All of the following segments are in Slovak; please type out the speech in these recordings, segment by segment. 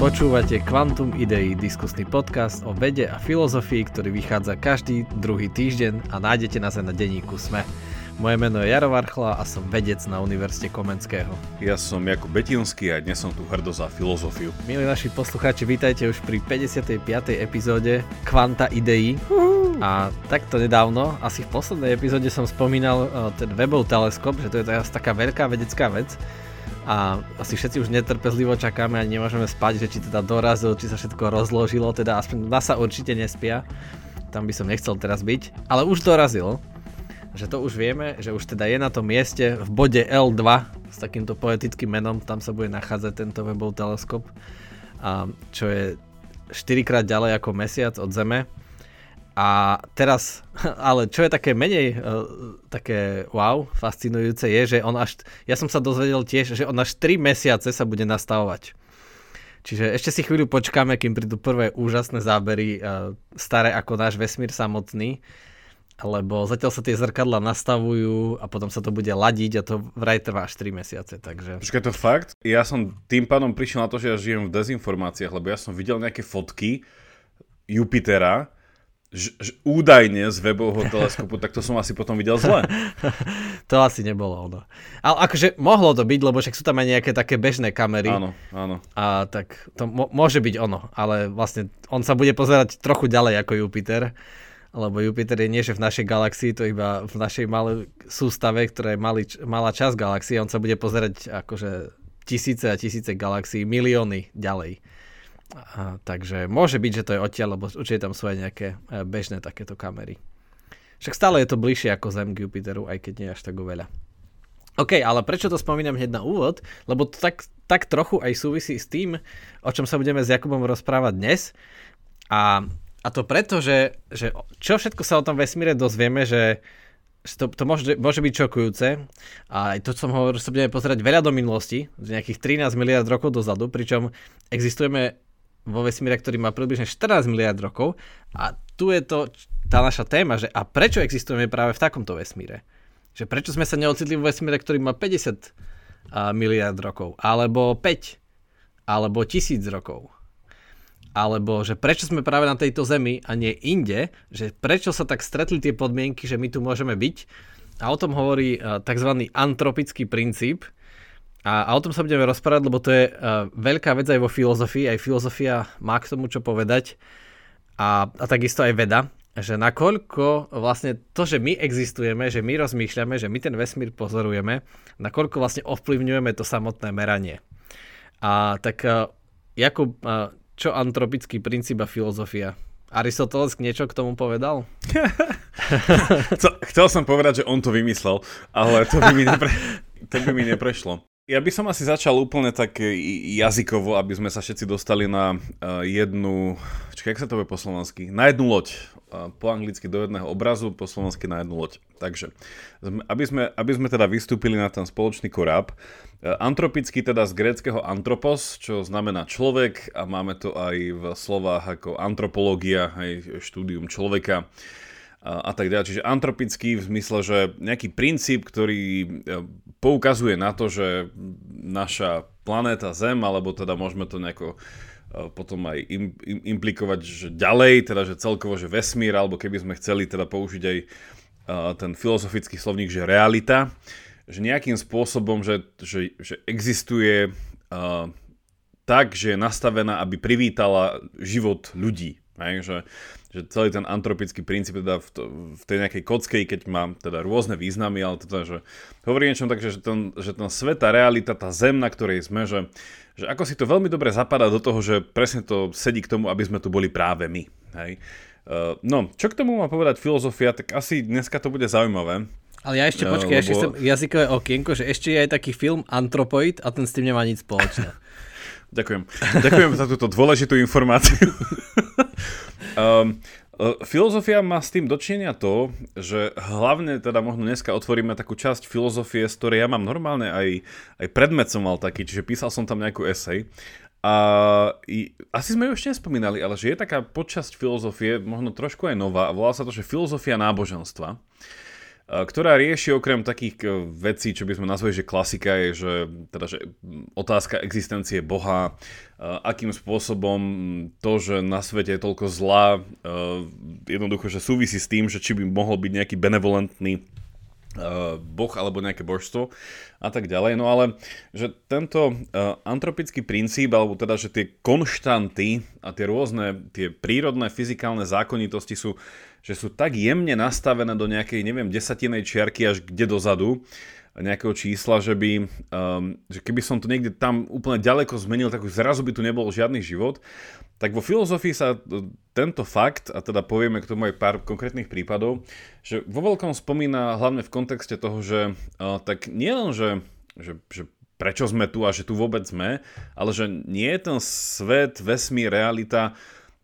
Počúvate Quantum Idei, diskusný podcast o vede a filozofii, ktorý vychádza každý druhý týždeň a nájdete nás aj na denníku SME. Moje meno je Jaro Varchla a som vedec na Univerzite Komenského. Ja som Jakub Betinský a dnes som tu hrdo za filozofiu. Milí naši poslucháči, vítajte už pri 55. epizóde Kvanta Idei. A takto nedávno, asi v poslednej epizóde som spomínal eh, ten Webov teleskop, že to je teraz taká veľká vedecká vec a asi všetci už netrpezlivo čakáme a nemôžeme spať, že či teda dorazil, či sa všetko rozložilo, teda aspoň na sa určite nespia. Tam by som nechcel teraz byť, ale už dorazil, že to už vieme, že už teda je na tom mieste v bode L2 s takýmto poetickým menom, tam sa bude nachádzať tento webov teleskop, a čo je 4 krát ďalej ako mesiac od Zeme a teraz, ale čo je také menej uh, také wow, fascinujúce je, že on až, ja som sa dozvedel tiež, že on až 3 mesiace sa bude nastavovať. Čiže ešte si chvíľu počkáme, kým prídu prvé úžasné zábery, uh, staré ako náš vesmír samotný, lebo zatiaľ sa tie zrkadla nastavujú a potom sa to bude ladiť a to vraj trvá až 3 mesiace, takže... Počkaj, to fakt? Ja som tým pádom prišiel na to, že ja žijem v dezinformáciách, lebo ja som videl nejaké fotky Jupitera, ž, ž, údajne z webového teleskopu, tak to som asi potom videl zle. to asi nebolo ono. Ale akože mohlo to byť, lebo však sú tam aj nejaké také bežné kamery. Áno, áno. A tak to mo- môže byť ono, ale vlastne on sa bude pozerať trochu ďalej ako Jupiter, lebo Jupiter je nie, že v našej galaxii, to iba v našej malej sústave, ktorá je malý, malá časť galaxie, on sa bude pozerať akože tisíce a tisíce galaxií, milióny ďalej. A, takže môže byť, že to je odtiaľ, lebo určite tam sú aj nejaké e, bežné takéto kamery. Však stále je to bližšie ako Zem k Jupiteru, aj keď nie až tak veľa. OK, ale prečo to spomínam hneď na úvod? Lebo to tak, tak trochu aj súvisí s tým, o čom sa budeme s Jakubom rozprávať dnes. A, a to preto, že, že čo všetko sa o tom vesmíre dozvieme, že, to, to môže, môže byť šokujúce. A aj to, som hovoril, sa budeme pozerať veľa do minulosti, z nejakých 13 miliard rokov dozadu, pričom existujeme vo vesmíre, ktorý má približne 14 miliard rokov a tu je to tá naša téma, že a prečo existujeme práve v takomto vesmíre? Že prečo sme sa neocitli vo vesmíre, ktorý má 50 miliard rokov, alebo 5, alebo 1000 rokov? Alebo že prečo sme práve na tejto zemi a nie inde, že prečo sa tak stretli tie podmienky, že my tu môžeme byť. A o tom hovorí tzv. antropický princíp, a, a o tom sa budeme rozprávať, lebo to je uh, veľká vec aj vo filozofii, aj filozofia má k tomu čo povedať a, a takisto aj veda, že nakoľko vlastne to, že my existujeme, že my rozmýšľame, že my ten vesmír pozorujeme, nakoľko vlastne ovplyvňujeme to samotné meranie. A tak uh, Jakub, uh, čo antropický princíp a filozofia? Aristoteles niečo k tomu povedal? Chcel som povedať, že on to vymyslel, ale to by mi, nepre, to by mi neprešlo. Ja by som asi začal úplne tak jazykovo, aby sme sa všetci dostali na uh, jednu, čakaj, jak sa to bude po slovensky? Na jednu loď. Uh, po anglicky do jedného obrazu, po slovensky na jednu loď. Takže, aby sme, aby sme teda vystúpili na ten spoločný koráb, antropický teda z gréckého antropos, čo znamená človek a máme to aj v slovách ako antropológia, aj štúdium človeka a tak ďalej. Čiže antropický v zmysle, že nejaký princíp, ktorý e, poukazuje na to, že naša planéta Zem, alebo teda môžeme to nejako e, potom aj im, im, implikovať že ďalej, teda že celkovo, že vesmír, alebo keby sme chceli teda použiť aj uh, ten filozofický slovník, že realita, že nejakým spôsobom, že, že, že existuje uh, tak, že je nastavená, aby privítala život ľudí. Hej, že, že celý ten antropický princíp teda v, to, v tej nejakej kockej, keď má teda rôzne významy, ale teda, že hovorí niečo tak, že ten, že ten svet, tá realita, tá zem, na ktorej sme, že, že ako si to veľmi dobre zapadá do toho, že presne to sedí k tomu, aby sme tu boli práve my. Hej. Uh, no, čo k tomu má povedať filozofia, tak asi dneska to bude zaujímavé. Ale ja ešte, počkaj, uh, lebo... ešte chcem jazykové okienko, že ešte je aj taký film Antropoid a ten s tým nemá nič spoločné. Ďakujem. Ďakujem za túto dôležitú informáciu. um, filozofia má s tým dočinenia to, že hlavne teda možno dneska otvoríme takú časť filozofie, z ktorej ja mám normálne aj, aj predmet som mal taký, čiže písal som tam nejakú esej. A i, asi sme ju ešte nespomínali, ale že je taká podčasť filozofie, možno trošku aj nová, a volá sa to, že filozofia náboženstva. Ktorá rieši okrem takých vecí, čo by sme nazvali, že klasika je, že, teda, že otázka existencie Boha, akým spôsobom to, že na svete je toľko zla, jednoducho, že súvisí s tým, že či by mohol byť nejaký benevolentný boh alebo nejaké božstvo a tak ďalej. No ale, že tento uh, antropický princíp, alebo teda, že tie konštanty a tie rôzne, tie prírodné fyzikálne zákonitosti sú, že sú tak jemne nastavené do nejakej, neviem, desatinej čiarky až kde dozadu, nejakého čísla, že by, um, že keby som to niekde tam úplne ďaleko zmenil, tak už zrazu by tu nebol žiadny život. Tak vo filozofii sa tento fakt, a teda povieme k tomu aj pár konkrétnych prípadov, že vo veľkom spomína hlavne v kontexte toho, že uh, tak nie len, že, že, že prečo sme tu a že tu vôbec sme, ale že nie je ten svet, vesmír, realita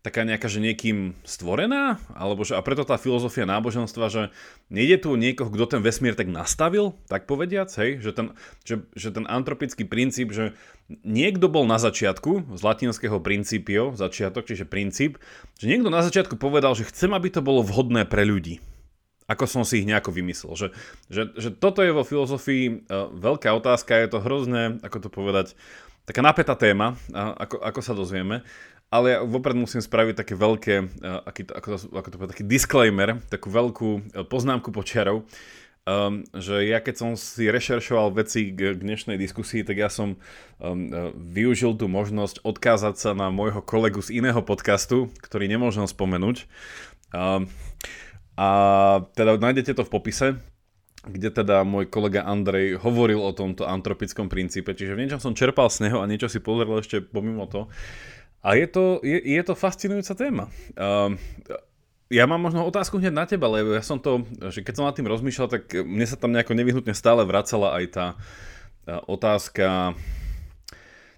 taká nejaká, že niekým stvorená? Alebo že, a preto tá filozofia náboženstva, že nejde tu niekoho, kto ten vesmír tak nastavil, tak povediac, hej? Že ten, že, že ten antropický princíp, že niekto bol na začiatku, z latinského princípio, začiatok, čiže princíp, že niekto na začiatku povedal, že chcem, aby to bolo vhodné pre ľudí ako som si ich nejako vymyslel. Že, že, že toto je vo filozofii uh, veľká otázka, je to hrozné, ako to povedať, taká napätá téma, ako, ako sa dozvieme ale ja vopred musím spraviť také veľké, uh, aký ako, to, ako to povedať, taký disclaimer, takú veľkú uh, poznámku počiarov, um, že ja keď som si rešeršoval veci k, k dnešnej diskusii, tak ja som um, využil tú možnosť odkázať sa na môjho kolegu z iného podcastu, ktorý nemôžem spomenúť. Um, a teda nájdete to v popise, kde teda môj kolega Andrej hovoril o tomto antropickom princípe, čiže v niečom som čerpal z neho a niečo si pozrel ešte pomimo to. A je to, je, je to fascinujúca téma. Uh, ja mám možno otázku hneď na teba, lebo ja som to, že keď som nad tým rozmýšľal, tak mne sa tam nejako nevyhnutne stále vracala aj tá, tá otázka,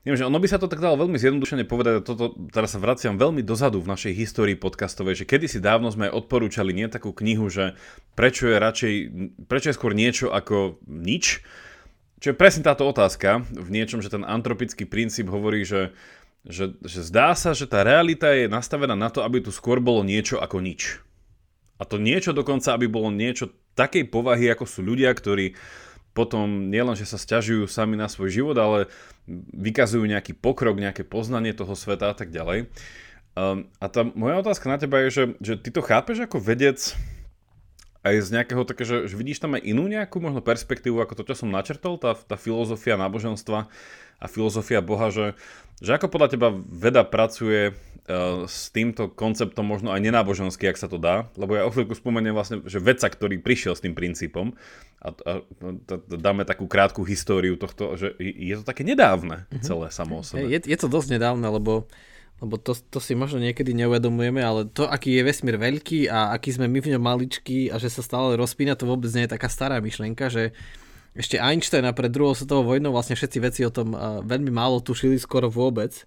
neviem, že ono by sa to tak dalo veľmi zjednodušene povedať, a toto, teraz sa vraciam veľmi dozadu v našej histórii podcastovej, že kedysi dávno sme odporúčali nie takú knihu, že prečo je radšej, prečo je skôr niečo ako nič, čo je presne táto otázka v niečom, že ten antropický princíp hovorí, že že, že zdá sa, že tá realita je nastavená na to, aby tu skôr bolo niečo ako nič. A to niečo dokonca, aby bolo niečo takej povahy, ako sú ľudia, ktorí potom nielen, že sa stiažujú sami na svoj život, ale vykazujú nejaký pokrok, nejaké poznanie toho sveta a tak ďalej. Um, a tá moja otázka na teba je, že, že ty to chápeš ako vedec aj z nejakého také, že, že vidíš tam aj inú nejakú možno perspektívu ako to, čo som načrtol, tá, tá filozofia náboženstva a filozofia Boha, že, že ako podľa teba veda pracuje uh, s týmto konceptom možno aj nenáboženský, ak sa to dá, lebo ja o chvíľku spomeniem vlastne, že vedca, ktorý prišiel s tým princípom a, a, a dáme takú krátku históriu tohto, že je to také nedávne mm-hmm. celé samo o sebe. Je, je to dosť nedávne, lebo lebo to, to si možno niekedy neuvedomujeme, ale to, aký je vesmír veľký a aký sme my v ňom maličký a že sa stále rozpína, to vôbec nie je taká stará myšlienka, že ešte Einstein a pred druhou svetovou vojnou vlastne všetci veci o tom veľmi málo tušili, skoro vôbec,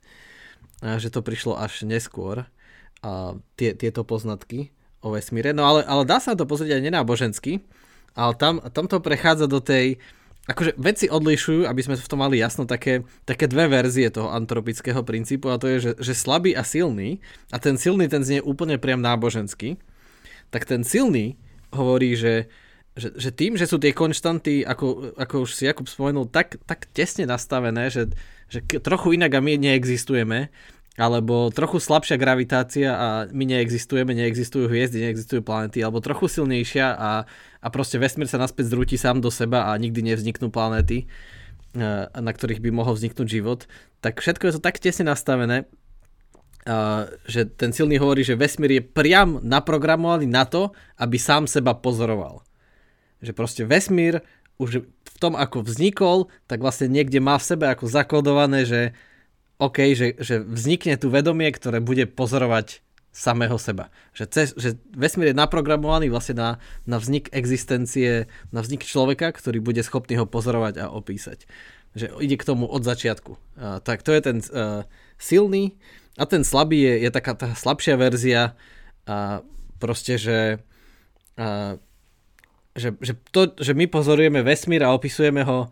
že to prišlo až neskôr, a tie, tieto poznatky o vesmíre. No ale, ale dá sa to pozrieť aj nenábožensky, ale tam, tam to prechádza do tej, akože veci odlišujú, aby sme v tom mali jasno, také, také dve verzie toho antropického princípu a to je, že, že slabý a silný a ten silný ten znie úplne priam náboženský, tak ten silný hovorí, že že, že tým, že sú tie konštanty, ako, ako už si Jakub spomenul, tak, tak tesne nastavené, že, že trochu inak a my neexistujeme, alebo trochu slabšia gravitácia a my neexistujeme, neexistujú hviezdy, neexistujú planety, alebo trochu silnejšia a, a proste vesmír sa naspäť zrúti sám do seba a nikdy nevzniknú planéty, e, na ktorých by mohol vzniknúť život, tak všetko je to tak tesne nastavené, že ten silný hovorí, že vesmír je priam naprogramovaný na to, aby sám seba pozoroval že proste vesmír už v tom, ako vznikol, tak vlastne niekde má v sebe ako zakodované, že OK, že, že vznikne tu vedomie, ktoré bude pozorovať samého seba. Že, cez, že vesmír je naprogramovaný vlastne na, na vznik existencie, na vznik človeka, ktorý bude schopný ho pozorovať a opísať. Že ide k tomu od začiatku. Uh, tak to je ten uh, silný a ten slabý je, je taká tá slabšia verzia a proste, že uh, že, že, to, že my pozorujeme vesmír a opisujeme ho uh,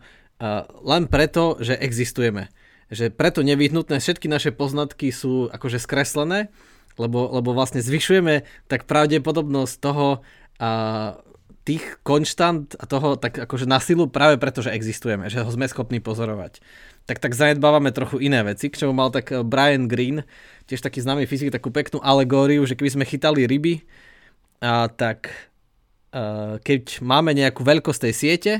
len preto, že existujeme. Že preto nevyhnutné všetky naše poznatky sú akože skreslené, lebo, lebo vlastne zvyšujeme tak pravdepodobnosť toho, uh, tých konštant a toho tak akože na silu práve preto, že existujeme, že ho sme schopní pozorovať. Tak tak zanedbávame trochu iné veci, k čomu mal tak eh, Brian Green, tiež taký známy fyzik, takú peknú alegóriu, že keby sme chytali ryby, a tak keď máme nejakú veľkosť tej siete,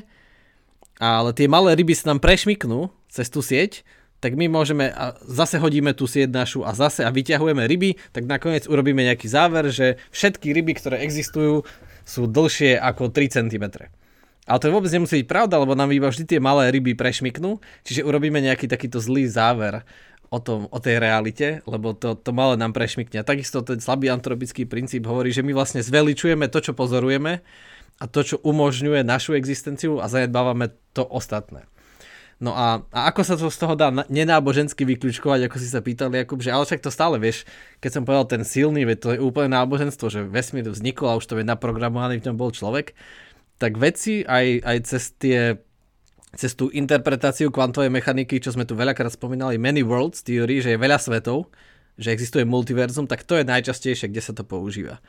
ale tie malé ryby sa nám prešmiknú cez tú sieť, tak my môžeme a zase hodíme tú sieť našu a zase a vyťahujeme ryby, tak nakoniec urobíme nejaký záver, že všetky ryby, ktoré existujú, sú dlhšie ako 3 cm. Ale to vôbec nemusí byť pravda, lebo nám iba vždy tie malé ryby prešmiknú, čiže urobíme nejaký takýto zlý záver o, tom, o tej realite, lebo to, to malé nám prešmikne. A takisto ten slabý antropický princíp hovorí, že my vlastne zveličujeme to, čo pozorujeme a to, čo umožňuje našu existenciu a zanedbávame to ostatné. No a, a ako sa to z toho dá nenábožensky vyklúčkovať, ako si sa pýtali, Jakub, že ale však to stále vieš, keď som povedal ten silný, veď to je úplne náboženstvo, že vesmír vznikol a už to je naprogramovaný, v ňom bol človek, tak veci aj, aj cez tie cez tú interpretáciu kvantovej mechaniky, čo sme tu veľakrát spomínali, many worlds theory, že je veľa svetov, že existuje multiverzum, tak to je najčastejšie, kde sa to používa.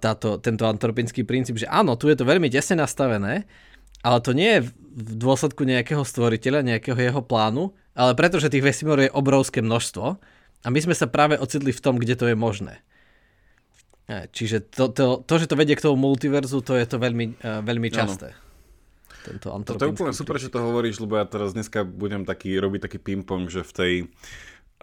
Táto, tento antropinský princíp, že áno, tu je to veľmi tesne nastavené, ale to nie je v dôsledku nejakého stvoriteľa, nejakého jeho plánu, ale pretože tých vesmírov je obrovské množstvo a my sme sa práve ocitli v tom, kde to je možné. Čiže to, to, to že to vedie k tomu multiverzu, to je to veľmi, veľmi časté. Tento to je úplne super, že to hovoríš, lebo ja teraz dneska budem taký, robiť taký ping-pong, že v tej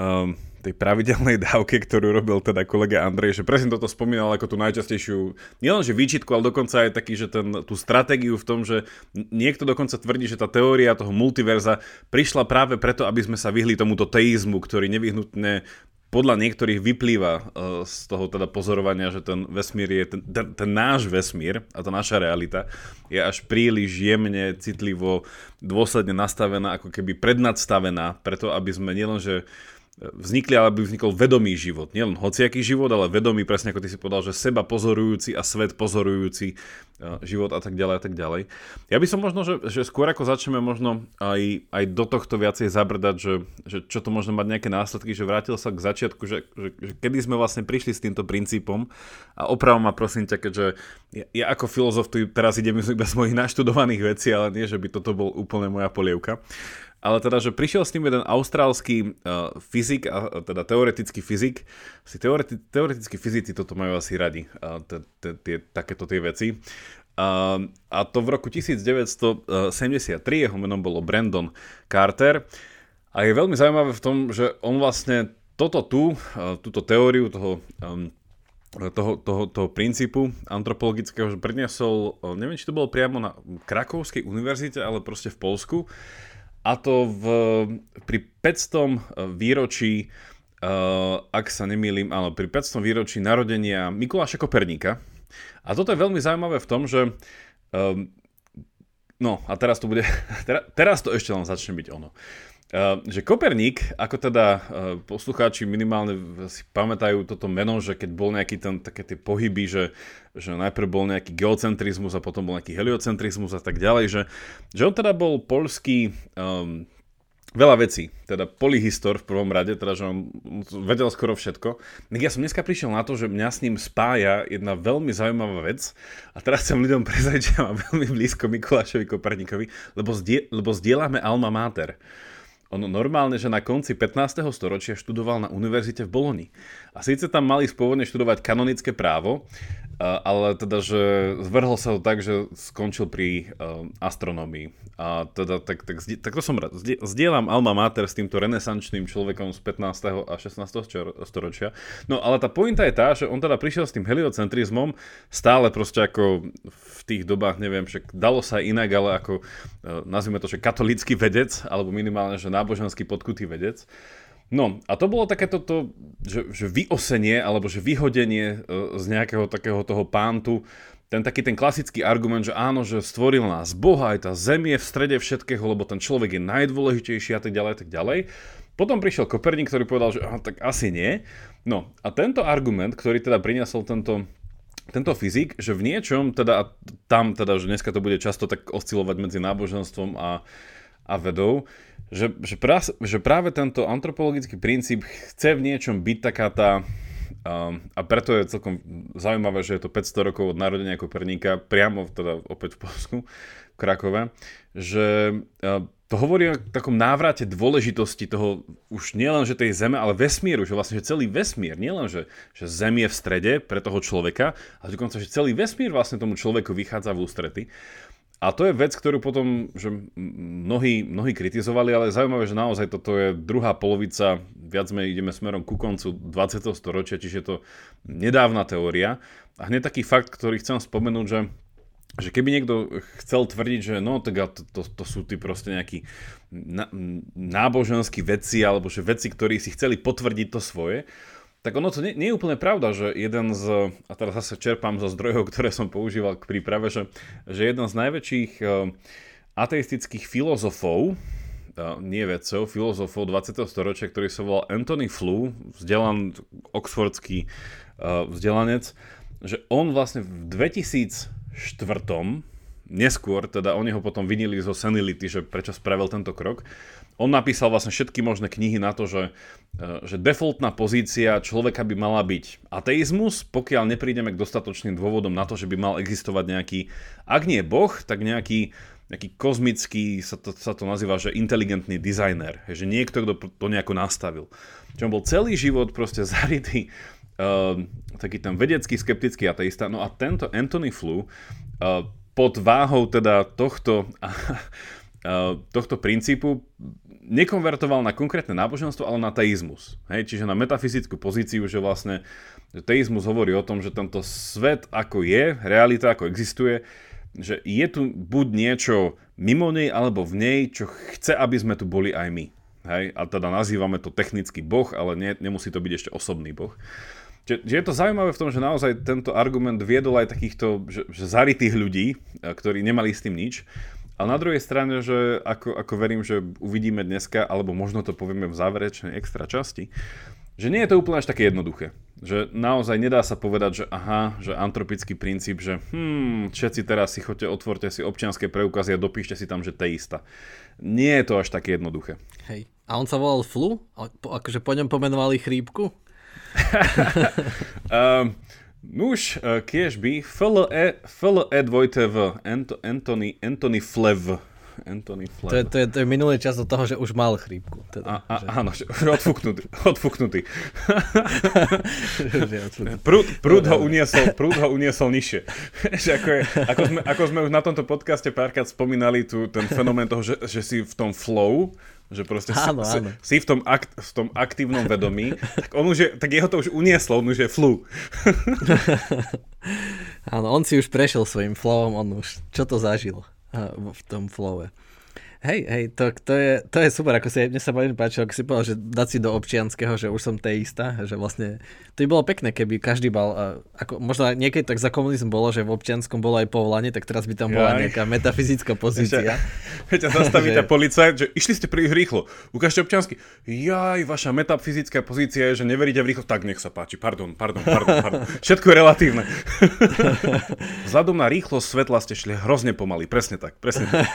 um, tej pravidelnej dávke, ktorú robil teda kolega Andrej, že presne toto spomínal ako tú najčastejšiu, nielenže výčitku, ale dokonca aj taký, že ten, tú stratégiu v tom, že niekto dokonca tvrdí, že tá teória toho multiverza prišla práve preto, aby sme sa vyhli tomuto teizmu, ktorý nevyhnutne podľa niektorých vyplýva uh, z toho teda pozorovania, že ten vesmír je, ten, ten, ten náš vesmír a tá naša realita je až príliš jemne, citlivo, dôsledne nastavená, ako keby prednadstavená, preto aby sme nielenže vznikli, ale by vznikol vedomý život. Nielen hociaký život, ale vedomý, presne ako ty si povedal, že seba pozorujúci a svet pozorujúci e, život a tak ďalej a tak ďalej. Ja by som možno, že, že skôr ako začneme možno aj, aj do tohto viacej zabrdať, že, že čo to možno mať nejaké následky, že vrátil sa k začiatku, že, že, že kedy sme vlastne prišli s týmto princípom a opravom ma prosím ťa, keďže ja, ja ako filozof tu teraz idem iba z mojich naštudovaných vecí, ale nie, že by toto bol úplne moja polievka ale teda, že prišiel s tým jeden austrálsky uh, fyzik, a, teda teoretický fyzik, si teoreti, teoretickí fyzici toto majú asi radi, uh, t- takéto tie veci. Uh, a to v roku 1973, jeho menom bolo Brandon Carter. A je veľmi zaujímavé v tom, že on vlastne toto tu, uh, túto teóriu toho, um, toho, toho, toho princípu antropologického, že predniesol, uh, neviem, či to bolo priamo na Krakovskej univerzite, ale proste v Polsku. A to v, pri 500 výročí, uh, ak sa nemýlim, áno, pri 500 výročí narodenia Mikuláša Koperníka. A toto je veľmi zaujímavé v tom, že um, no a teraz to bude, teraz to ešte len začne byť ono. Uh, že Koperník, ako teda uh, poslucháči minimálne si pamätajú toto meno, že keď bol nejaký ten, také tie pohyby, že, že najprv bol nejaký geocentrizmus a potom bol nejaký heliocentrizmus a tak ďalej, že, že on teda bol polský um, veľa vecí, teda polyhistor v prvom rade, teda že on vedel skoro všetko. Ja som dneska prišiel na to, že mňa s ním spája jedna veľmi zaujímavá vec a teraz chcem ľuďom prezrieť, že mám veľmi blízko Mikulášovi Koperníkovi, lebo, zdie, lebo zdieľame alma mater. On normálne, že na konci 15. storočia študoval na univerzite v Boloni. A síce tam mali spôvodne študovať kanonické právo, ale teda, že zvrhol sa to tak, že skončil pri uh, astronomii. A teda, tak, tak, tak to som rád. Zdieľam Alma Mater s týmto renesančným človekom z 15. a 16. storočia. No ale tá pointa je tá, že on teda prišiel s tým heliocentrizmom, stále proste ako v tých dobách, neviem, však dalo sa inak, ale ako, uh, nazvime to, že katolícky vedec, alebo minimálne, že náboženský podkutý vedec. No a to bolo takéto, to, že, že vyosenie alebo že vyhodenie e, z nejakého takého toho pántu, ten taký ten klasický argument, že áno, že stvoril nás Boha, aj tá zem je v strede všetkého, lebo ten človek je najdôležitejší a tak ďalej, tak ďalej. Potom prišiel Koperník, ktorý povedal, že aha, tak asi nie. No a tento argument, ktorý teda priniesol tento, tento fyzik, že v niečom, teda tam teda, že dneska to bude často tak oscilovať medzi náboženstvom a, a vedou, že, že, pra, že práve tento antropologický princíp chce v niečom byť taká tá, A, a preto je celkom zaujímavé, že je to 500 rokov od narodenia Koperníka, priamo teda opäť v Polsku, v Krakove, že to hovorí o takom návrate dôležitosti toho už nielen, že tej Zeme, ale vesmíru, že vlastne že celý vesmír, nielen, že, že Zem je v strede pre toho človeka, ale dokonca, že celý vesmír vlastne tomu človeku vychádza v ústrety. A to je vec, ktorú potom že mnohí, mnohí kritizovali, ale zaujímavé, že naozaj toto je druhá polovica, viac sme ideme smerom ku koncu 20. storočia, čiže je to nedávna teória. A hneď taký fakt, ktorý chcem spomenúť, že že keby niekto chcel tvrdiť, že no tak to, to, to sú tí proste nejakí náboženskí vedci, alebo že vedci, ktorí si chceli potvrdiť to svoje, tak ono to nie, nie je úplne pravda, že jeden z, a teraz zase čerpám zo zdrojov, ktoré som používal k príprave, že, že jeden z najväčších uh, ateistických filozofov, uh, nie vedcov, filozofov 20. storočia, ktorý sa volal Anthony Flew, vzdelaný oxfordský uh, vzdelanec, že on vlastne v 2000 štvrtom, neskôr, teda oni ho potom vinili zo senility, že prečo spravil tento krok. On napísal vlastne všetky možné knihy na to, že, e, že defaultná pozícia človeka by mala byť ateizmus, pokiaľ neprídeme k dostatočným dôvodom na to, že by mal existovať nejaký, ak nie boh, tak nejaký, nejaký kozmický, sa to, sa to nazýva, že inteligentný dizajner. Že niekto, kto to nejako nastavil. Čo bol celý život proste zarytý uh, taký ten vedecký skeptický ateista. No a tento Anthony Flew uh, pod váhou teda tohto, uh, tohto princípu nekonvertoval na konkrétne náboženstvo, ale na teizmus. Hej? Čiže na metafyzickú pozíciu, že vlastne teizmus hovorí o tom, že tento svet ako je, realita ako existuje, že je tu buď niečo mimo nej alebo v nej, čo chce, aby sme tu boli aj my. Hej? A teda nazývame to technicky boh, ale nie, nemusí to byť ešte osobný boh. Že, že je to zaujímavé v tom, že naozaj tento argument viedol aj takýchto že, že zaritých ľudí, ktorí nemali s tým nič. A na druhej strane, že ako, ako verím, že uvidíme dneska, alebo možno to povieme v záverečnej extra časti, že nie je to úplne až také jednoduché. Že naozaj nedá sa povedať, že aha, že antropický princíp, že hm, všetci teraz si chodte, otvorte si občianské preukazy a dopíšte si tam, že teista. Nie je to až také jednoduché. Hej. A on sa volal Flu? Akože po ňom pomenovali chrípku? um, Nuž, uh, kiež by, FLE, FLE dvojte v, Anthony, Anthony Flev. Anthony Flev. To je, to, je, to je minulý čas do toho, že už mal chrípku. Teda, a, a, že... Áno, že odfúknutý. odfúknutý. prúd, prúd, ho uniesol, prúd ho uniesol nižšie. ako, je, ako, sme, ako sme už na tomto podcaste párkrát spomínali tu ten fenomén toho, že, že si v tom flow, že proste áno, si, áno. si v tom, akt, v tom aktívnom vedomí, tak, on už je, tak jeho to už unieslo, on už je flu. áno, on si už prešiel svojim flowom, on už čo to zažil v tom flowe. Hej, hej, to, to, je, to je super, ako si, mne sa veľmi páčilo, ako si povedal, že dať si do občianského, že už som teista, že vlastne, to by bolo pekné, keby každý mal, ako možno niekedy tak za komunizm bolo, že v občianskom bolo aj povolanie, tak teraz by tam bola Jaj. nejaká metafyzická pozícia. Viete, zastaví tá policajt, že išli ste príliš rýchlo, ukážte občiansky. Jaj, vaša metafyzická pozícia je, že neveríte v rýchlo, tak nech sa páči, pardon, pardon, pardon, pardon. Všetko je relatívne. Vzhľadom na rýchlosť svetla ste šli hrozne pomaly, presne tak, presne tak.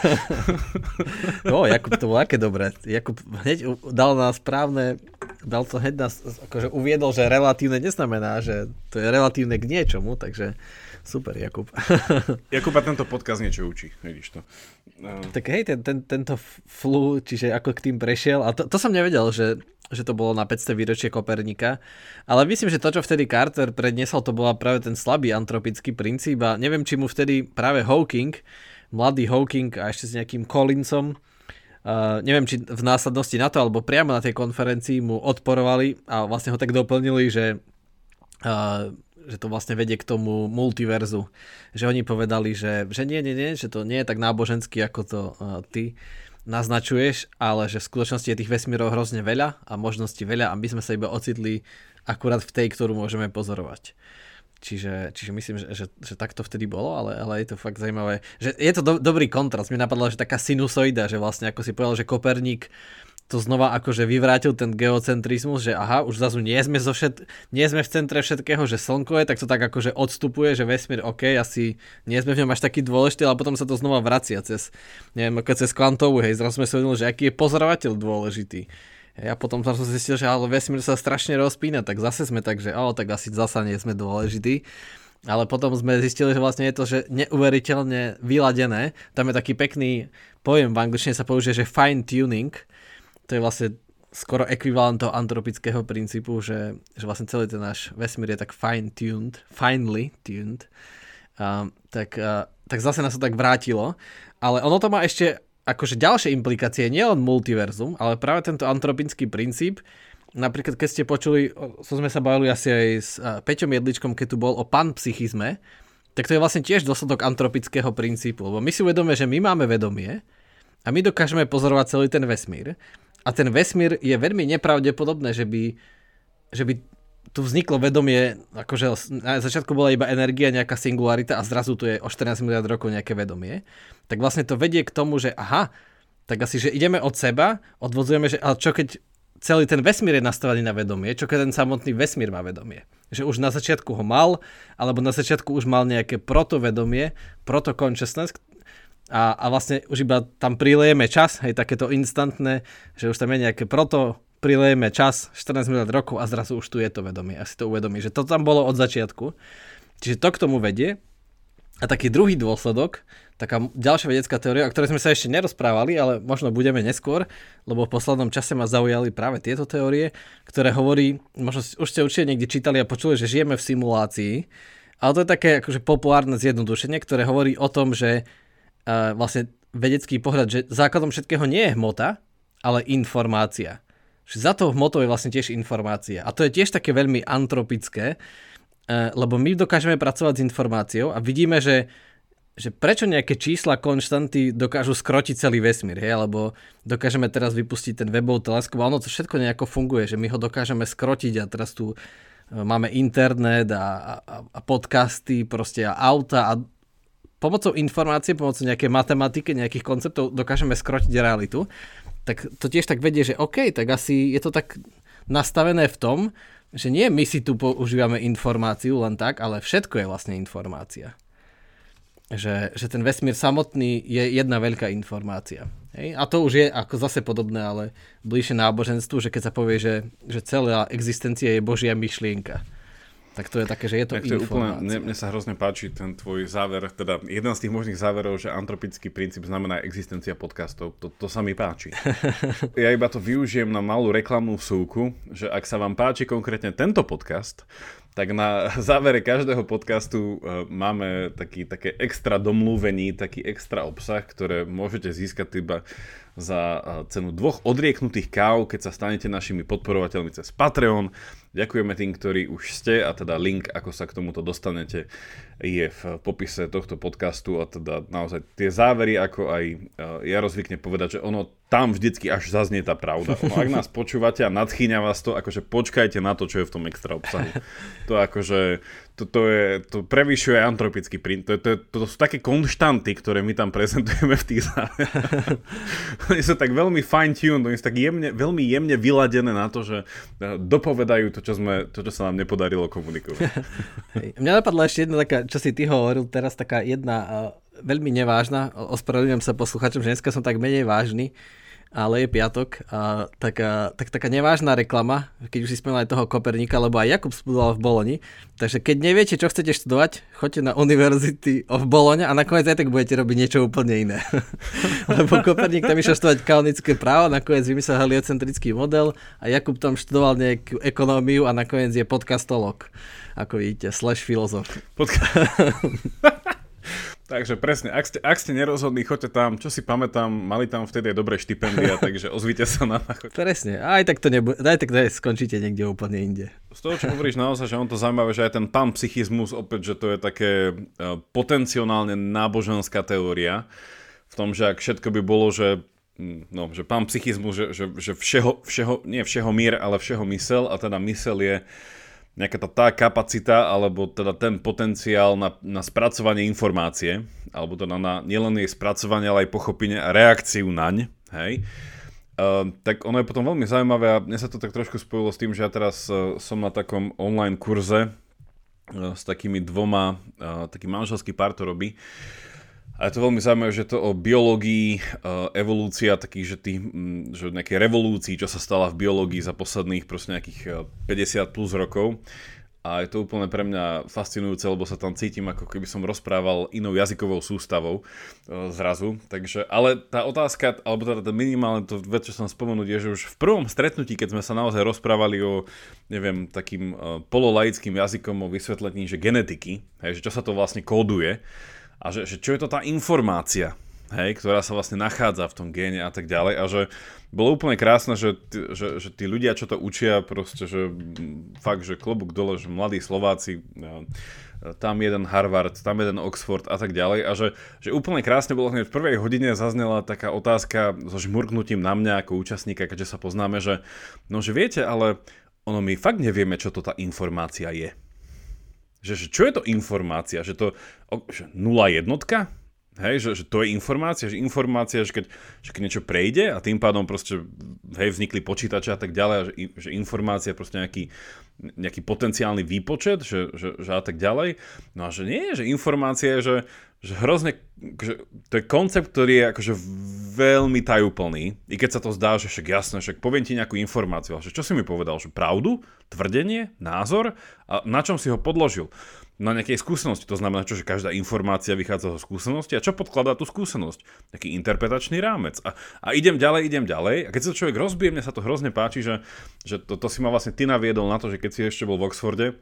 No, Jakub to bolo aké dobré. Jakub hneď dal na správne, dal to hneď nás, akože uviedol, že relatívne neznamená, že to je relatívne k niečomu, takže super, Jakub. Jakuba tento podcast niečo učí, vidíš to. No. Tak hej, ten, ten, tento flu, čiže ako k tým prešiel, a to, to som nevedel, že, že to bolo na 500 výročie Kopernika, ale myslím, že to, čo vtedy Carter predniesol, to bola práve ten slabý antropický princíp a neviem, či mu vtedy práve Hawking mladý Hawking a ešte s nejakým Collinsom. Uh, neviem, či v následnosti na to, alebo priamo na tej konferencii mu odporovali a vlastne ho tak doplnili, že, uh, že to vlastne vedie k tomu multiverzu. Že oni povedali, že, že nie, nie, nie, že to nie je tak náboženský, ako to uh, ty naznačuješ, ale že v skutočnosti je tých vesmírov hrozne veľa a možností veľa a my sme sa iba ocitli akurát v tej, ktorú môžeme pozorovať. Čiže, čiže myslím, že, že, že tak to vtedy bolo, ale, ale je to fakt zaujímavé. Že je to do, dobrý kontrast. Mi napadlo, že taká sinusoida, že vlastne ako si povedal, že Koperník to znova akože vyvrátil ten geocentrizmus, že aha, už zase nie sme, zo všet, nie sme v centre všetkého, že slnko je, tak to tak akože odstupuje, že vesmír, OK, asi nie sme v ňom až taký dôležitý, ale potom sa to znova vracia cez, neviem, ako cez kvantovú, hej, zrazu sme si uvedomili, že aký je pozorovateľ dôležitý Ja potom som zistil, že ale vesmír sa strašne rozpína, tak zase sme tak, že o, tak asi zasa nie sme dôležití. Ale potom sme zistili, že vlastne je to že neuveriteľne vyladené. Tam je taký pekný pojem, v angličtine sa použije, že fine tuning. To je vlastne skoro ekvivalent toho antropického princípu, že, že vlastne celý ten náš vesmír je tak fine tuned, finely tuned. Uh, tak, uh, tak zase nás to tak vrátilo. Ale ono to má ešte akože ďalšie implikácie, nielen multiverzum, ale práve tento antropický princíp, napríklad keď ste počuli, so sme sa bavili asi aj s Peťom Jedličkom, keď tu bol o panpsychizme, tak to je vlastne tiež dosledok antropického princípu, lebo my si uvedome, že my máme vedomie a my dokážeme pozorovať celý ten vesmír. A ten vesmír je veľmi nepravdepodobné, že by, že by tu vzniklo vedomie, akože na začiatku bola iba energia, nejaká singularita a zrazu tu je o 14 miliard rokov nejaké vedomie, tak vlastne to vedie k tomu, že aha, tak asi, že ideme od seba, odvodzujeme, že ale čo keď celý ten vesmír je nastavený na vedomie, čo keď ten samotný vesmír má vedomie. Že už na začiatku ho mal, alebo na začiatku už mal nejaké protovedomie, proto-consciousness, a, a vlastne už iba tam prilejeme čas, hej, takéto instantné, že už tam je nejaké proto prilejeme čas, 14 minút rokov a zrazu už tu je to vedomie. Asi to uvedomí, že to tam bolo od začiatku. Čiže to k tomu vedie. A taký druhý dôsledok, taká ďalšia vedecká teória, o ktorej sme sa ešte nerozprávali, ale možno budeme neskôr, lebo v poslednom čase ma zaujali práve tieto teórie, ktoré hovorí, možno už ste určite niekde čítali a počuli, že žijeme v simulácii, ale to je také akože populárne zjednodušenie, ktoré hovorí o tom, že uh, vlastne vedecký pohľad, že základom všetkého nie je hmota, ale informácia že za tou hmotou je vlastne tiež informácia. A to je tiež také veľmi antropické, lebo my dokážeme pracovať s informáciou a vidíme, že, že prečo nejaké čísla konštanty dokážu skrotiť celý vesmír, hej? alebo dokážeme teraz vypustiť ten webov teleskop ono to všetko nejako funguje, že my ho dokážeme skrotiť a teraz tu eh, máme internet a, a, a podcasty proste a auta a pomocou informácie, pomocou nejakej matematiky, nejakých konceptov dokážeme skrotiť realitu tak to tiež tak vedie, že OK, tak asi je to tak nastavené v tom, že nie my si tu používame informáciu len tak, ale všetko je vlastne informácia. Že, že ten vesmír samotný je jedna veľká informácia. Hej? A to už je ako zase podobné, ale bližšie náboženstvu, že keď sa povie, že, že celá existencia je Božia myšlienka tak to je také, že je to tak to je úplne, mne, mne sa hrozne páči ten tvoj záver, teda jeden z tých možných záverov, že antropický princíp znamená existencia podcastov. To, to sa mi páči. ja iba to využijem na malú reklamnú súku, že ak sa vám páči konkrétne tento podcast, tak na závere každého podcastu uh, máme taký, také extra domluvení, taký extra obsah, ktoré môžete získať iba za uh, cenu dvoch odrieknutých káv, keď sa stanete našimi podporovateľmi cez Patreon. Ďakujeme tým, ktorí už ste a teda link, ako sa k tomuto dostanete, je v popise tohto podcastu a teda naozaj tie závery, ako aj ja rozvykne povedať, že ono tam vždycky až zaznie tá pravda. No, ak nás počúvate a nadchýňa vás to, akože počkajte na to, čo je v tom extra obsahu. To akože, to, to, je, to prevyšuje antropický print. To, to, to, to sú také konštanty, ktoré my tam prezentujeme v tých záveroch. oni sú tak veľmi fine-tuned, oni sú tak jemne, veľmi jemne vyladené na to, že e, dopovedajú to, čo, sme, to, čo sa nám nepodarilo komunikovať. Hej. Mňa napadla ešte jedna taká, čo si ty hovoril, teraz taká jedna uh veľmi nevážna, ospravedlňujem sa posluchačom, že dneska som tak menej vážny, ale je piatok, a taká, tak, taká nevážna reklama, keď už si spomínal aj toho Koperníka, lebo aj Jakub studoval v Boloni, takže keď neviete, čo chcete študovať, choďte na University of Bologna a nakoniec aj tak budete robiť niečo úplne iné. lebo Koperník tam išiel študovať kanonické právo, nakoniec vymyslel heliocentrický model a Jakub tam študoval nejakú ekonómiu a nakoniec je podcastolog, ako vidíte, slash filozof. Podka- Takže presne, ak ste, ak ste nerozhodní, choďte tam, čo si pamätám, mali tam vtedy aj dobré štipendia, takže ozvite sa na náchod. Presne, aj tak to nebude, aj tak to skončíte niekde úplne inde. Z toho, čo hovoríš naozaj, že on to zaujímavé, že aj ten pán psychizmus, opäť, že to je také uh, potenciálne náboženská teória, v tom, že ak všetko by bolo, že no, že pán psychizmus, že, že, že všeho, všeho, nie všeho mír, ale všeho mysel a teda mysel je nejaká tá, tá kapacita, alebo teda ten potenciál na, na spracovanie informácie, alebo teda na nielen jej spracovanie, ale aj pochopenie a reakciu naň, hej, Uh, tak ono je potom veľmi zaujímavé a mne sa to tak trošku spojilo s tým, že ja teraz uh, som na takom online kurze uh, s takými dvoma, uh, taký manželský pár to robí A je to veľmi zaujímavé, že to o biológii, evolúcia takých, že, tých, že nejaké revolúcii, čo sa stala v biológii za posledných proste nejakých 50 plus rokov, a je to úplne pre mňa fascinujúce, lebo sa tam cítim, ako keby som rozprával inou jazykovou sústavou e, zrazu. Takže, ale tá otázka, alebo teda minimálne to vec, čo som spomenúť, je, že už v prvom stretnutí, keď sme sa naozaj rozprávali o, neviem, takým e, pololaickým jazykom o vysvetlení, že genetiky, hej, že čo sa to vlastne kóduje a že, že čo je to tá informácia, hej, ktorá sa vlastne nachádza v tom géne a tak ďalej a že bolo úplne krásne, že, že, že tí ľudia, čo to učia, proste, že fakt, že klobúk dole, že mladí Slováci, tam jeden Harvard, tam jeden Oxford a tak ďalej a že, že úplne krásne bolo hneď v prvej hodine zaznela taká otázka so žmurknutím na mňa ako účastníka, keďže sa poznáme, že no, že viete, ale ono my fakt nevieme, čo to tá informácia je. Že, že čo je to informácia? Že to že nula jednotka? Hej, že, že to je informácia, že informácia, že keď, že keď niečo prejde a tým pádom proste hej, vznikli počítače a tak ďalej, že, že informácia je proste nejaký, nejaký potenciálny výpočet, že, že, že a tak ďalej. No a že nie, že informácia je, že, že hrozne, že to je koncept, ktorý je akože veľmi tajúplný, i keď sa to zdá, že však jasné, však poviem ti nejakú informáciu, ale že čo si mi povedal, že pravdu, tvrdenie, názor? A na čom si ho podložil na nejakej skúsenosti. To znamená, čo, že každá informácia vychádza zo skúsenosti a čo podkladá tú skúsenosť? Taký interpretačný rámec. A, a idem ďalej, idem ďalej. A keď sa človek rozbije, mne sa to hrozne páči, že, že to, to si ma vlastne ty naviedol na to, že keď si ešte bol v Oxforde,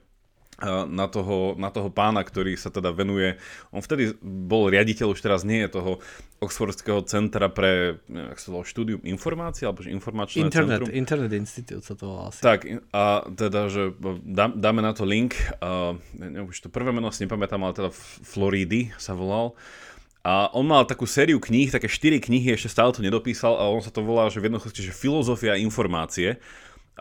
na toho, na toho pána, ktorý sa teda venuje, on vtedy bol riaditeľ, už teraz nie je toho Oxfordského centra pre jak sa volá, štúdium informácií, alebo informačné Internet, centrum. Internet Institute sa to volá asi. Tak, a teda, že dá, dáme na to link, uh, ne, už to prvé meno si nepamätám, ale teda Floridy sa volal. A on mal takú sériu kníh, také štyri knihy, ešte stále to nedopísal a on sa to volá, že v jednoduchosti, že filozofia informácie.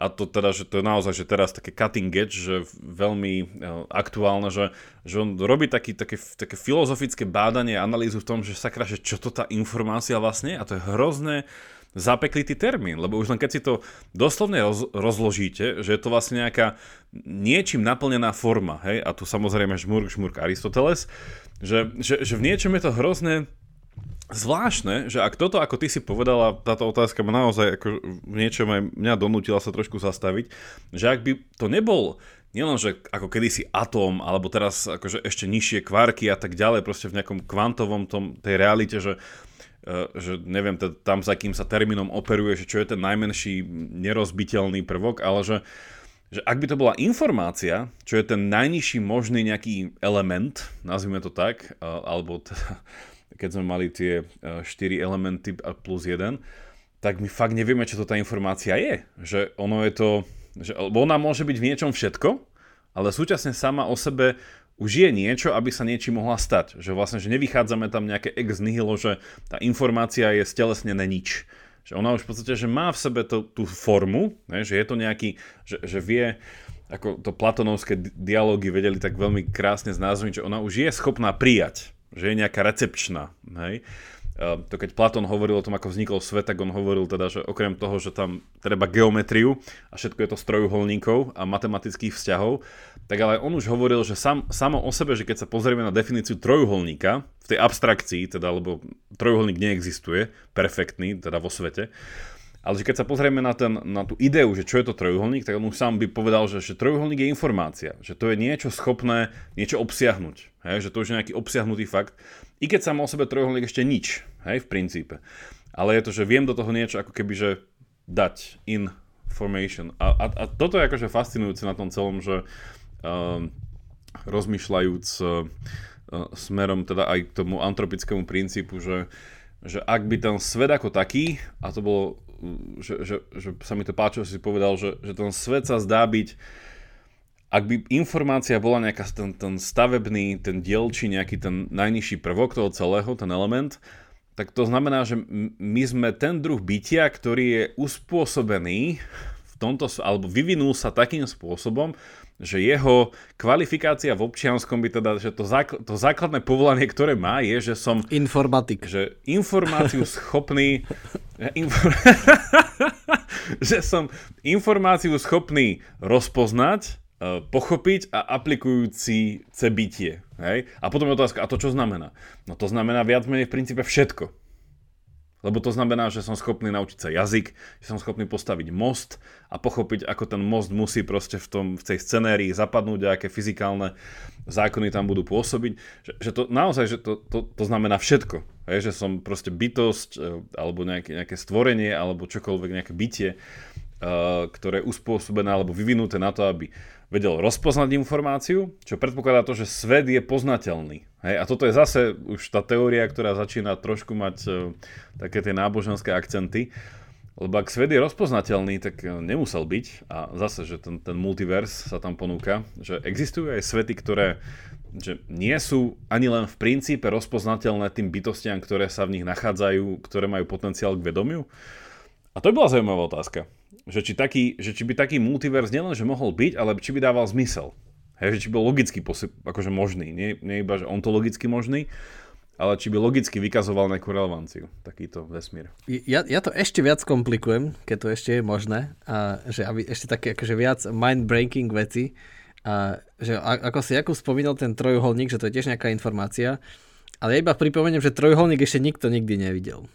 A to teda, že to je naozaj, že teraz také cutting edge, že veľmi e, aktuálne, že, že on robí taký, také, také filozofické bádanie, analýzu v tom, že sakra, že čo to tá informácia vlastne a to je hrozné zapeklitý termín, lebo už len keď si to doslovne roz, rozložíte, že je to vlastne nejaká niečím naplnená forma, hej, a tu samozrejme žmurk, žmurk Aristoteles, že, že, že v niečom je to hrozné zvláštne, že ak toto, ako ty si povedala, táto otázka ma naozaj ako v niečom aj mňa donútila sa trošku zastaviť, že ak by to nebol nielen, že ako kedysi atóm, alebo teraz akože ešte nižšie kvarky a tak ďalej, proste v nejakom kvantovom tom, tej realite, že e, že neviem, tam za kým sa termínom operuje, že čo je ten najmenší nerozbiteľný prvok, ale že, že ak by to bola informácia, čo je ten najnižší možný nejaký element, nazvime to tak, e, alebo teda keď sme mali tie 4 e, elementy plus 1, tak my fakt nevieme, čo to tá informácia je. Že ono je to, že, ona môže byť v niečom všetko, ale súčasne sama o sebe už je niečo, aby sa niečím mohla stať. Že vlastne, že nevychádzame tam nejaké ex nihilo, že tá informácia je stelesnené nič. Že ona už v podstate, že má v sebe to, tú formu, ne, že je to nejaký, že, že vie, ako to platonovské dialógy vedeli tak veľmi krásne znázorniť, že ona už je schopná prijať že je nejaká recepčná. Hej? to keď Platón hovoril o tom, ako vznikol svet, tak on hovoril teda, že okrem toho, že tam treba geometriu a všetko je to z trojuholníkov a matematických vzťahov, tak ale on už hovoril, že sam, samo o sebe, že keď sa pozrieme na definíciu trojuholníka, v tej abstrakcii, teda, lebo trojuholník neexistuje, perfektný, teda vo svete, ale že keď sa pozrieme na, ten, na tú ideu, že čo je to trojuholník, tak on už sám by povedal, že, že trojuholník je informácia, že to je niečo schopné niečo obsiahnuť, hej, že to už je nejaký obsiahnutý fakt, i keď sám o sebe trojuholník ešte nič, hej, v princípe. Ale je to, že viem do toho niečo ako keby, že dať information. A, a, a toto je akože fascinujúce na tom celom, že uh, rozmýšľajúc uh, smerom teda aj k tomu antropickému princípu, že, že ak by ten svet ako taký, a to bolo že, že, že sa mi to páčilo, si povedal, že, že ten svet sa zdá byť, ak by informácia bola nejaká ten, ten stavebný, ten dielčí, nejaký ten najnižší prvok toho celého, ten element, tak to znamená, že my sme ten druh bytia, ktorý je uspôsobený v tomto, alebo vyvinul sa takým spôsobom, že jeho kvalifikácia v občianskom by teda, že to, zákl- to základné povolanie, ktoré má, je, že som... Informatik. Že informáciu schopný... že som informáciu schopný rozpoznať, pochopiť a aplikujúci bytie. Hej? A potom je otázka, a to čo znamená? No to znamená viac menej v princípe všetko. Lebo to znamená, že som schopný naučiť sa jazyk, že som schopný postaviť most a pochopiť, ako ten most musí proste v, tom, v tej scenérii zapadnúť a aké fyzikálne zákony tam budú pôsobiť. Že, že to naozaj, že to, to, to znamená všetko. Hej, že som proste bytosť e, alebo nejaké, nejaké stvorenie alebo čokoľvek, nejaké bytie, ktoré je uspôsobené alebo vyvinuté na to, aby vedel rozpoznať informáciu, čo predpokladá to, že svet je poznateľný. Hej, a toto je zase už tá teória, ktorá začína trošku mať uh, také tie náboženské akcenty. Lebo ak svet je rozpoznateľný, tak uh, nemusel byť. A zase, že ten, ten multivers sa tam ponúka, že existujú aj svety, ktoré že nie sú ani len v princípe rozpoznateľné tým bytostiam, ktoré sa v nich nachádzajú, ktoré majú potenciál k vedomiu. A to by bola zaujímavá otázka že či, taký, že či by taký multivers nielen, že mohol byť, ale či by dával zmysel. Hej, že či bol logicky posi- akože možný. Nie, nie iba, že ontologicky možný, ale či by logicky vykazoval nejakú relevanciu, takýto vesmír. Ja, ja to ešte viac komplikujem, keď to ešte je možné, a že aby ešte také akože viac mind-breaking veci, a že ako si Jakub spomínal ten trojuholník, že to je tiež nejaká informácia, ale ja iba pripomeniem, že trojuholník ešte nikto nikdy nevidel.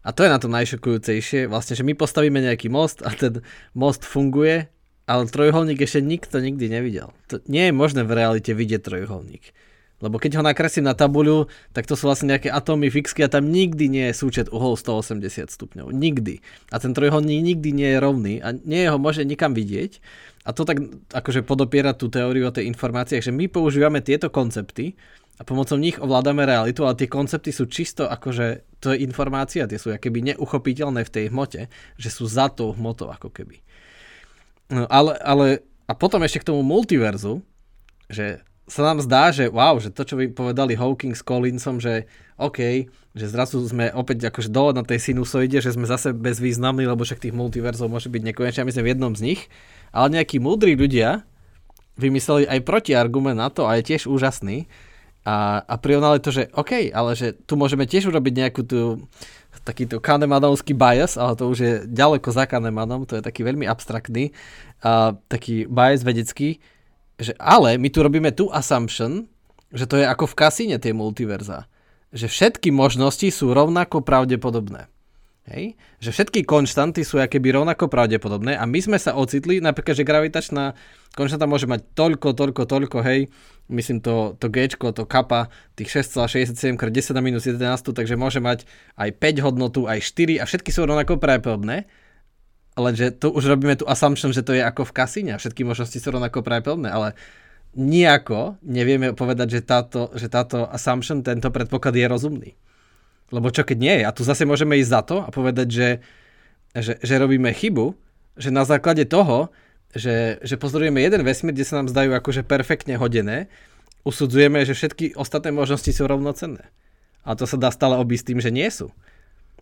A to je na to najšokujúcejšie, vlastne, že my postavíme nejaký most a ten most funguje, ale trojuholník ešte nikto nikdy nevidel. To nie je možné v realite vidieť trojuholník. Lebo keď ho nakreslím na tabuľu, tak to sú vlastne nejaké atómy fixky a tam nikdy nie je súčet uhol 180 stupňov. Nikdy. A ten trojuholník nikdy nie je rovný a nie ho môže nikam vidieť. A to tak akože podopiera tú teóriu o tej informáciách, že my používame tieto koncepty a pomocou nich ovládame realitu, ale tie koncepty sú čisto akože to je informácia, tie sú keby neuchopiteľné v tej hmote, že sú za tou hmotou ako keby. No, ale, ale a potom ešte k tomu multiverzu, že sa nám zdá, že wow, že to, čo vy povedali Hawking s Collinsom, že OK, že zrazu sme opäť akože dole na tej sinusoide, že sme zase bezvýznamní, lebo však tých multiverzov môže byť nekonečne, my sme v jednom z nich, ale nejakí múdri ľudia vymysleli aj protiargument na to a je tiež úžasný, a, a prirovnali to, že OK, ale že tu môžeme tiež urobiť nejakú tú takýto Kahnemanovský bias, ale to už je ďaleko za Kahnemanom, to je taký veľmi abstraktný, a, taký bias vedecký, že ale my tu robíme tú assumption, že to je ako v kasíne tie multiverza. Že všetky možnosti sú rovnako pravdepodobné. Hej? Že všetky konštanty sú akéby rovnako pravdepodobné a my sme sa ocitli, napríklad, že gravitačná konštanta môže mať toľko, toľko, toľko, hej, myslím to, to G, to kappa, tých 6,67 x 10 na minus 11, takže môže mať aj 5 hodnotu, aj 4 a všetky sú rovnako pravdepodobné, lenže tu už robíme tu assumption, že to je ako v kasíne všetky možnosti sú rovnako pravdepodobné, ale nejako nevieme povedať, že táto, že táto assumption, tento predpoklad je rozumný. Lebo čo keď nie je? A tu zase môžeme ísť za to a povedať, že, že, že robíme chybu, že na základe toho, že, že pozorujeme jeden vesmír, kde sa nám zdajú akože perfektne hodené, usudzujeme, že všetky ostatné možnosti sú rovnocenné. A to sa dá stále obísť tým, že nie sú.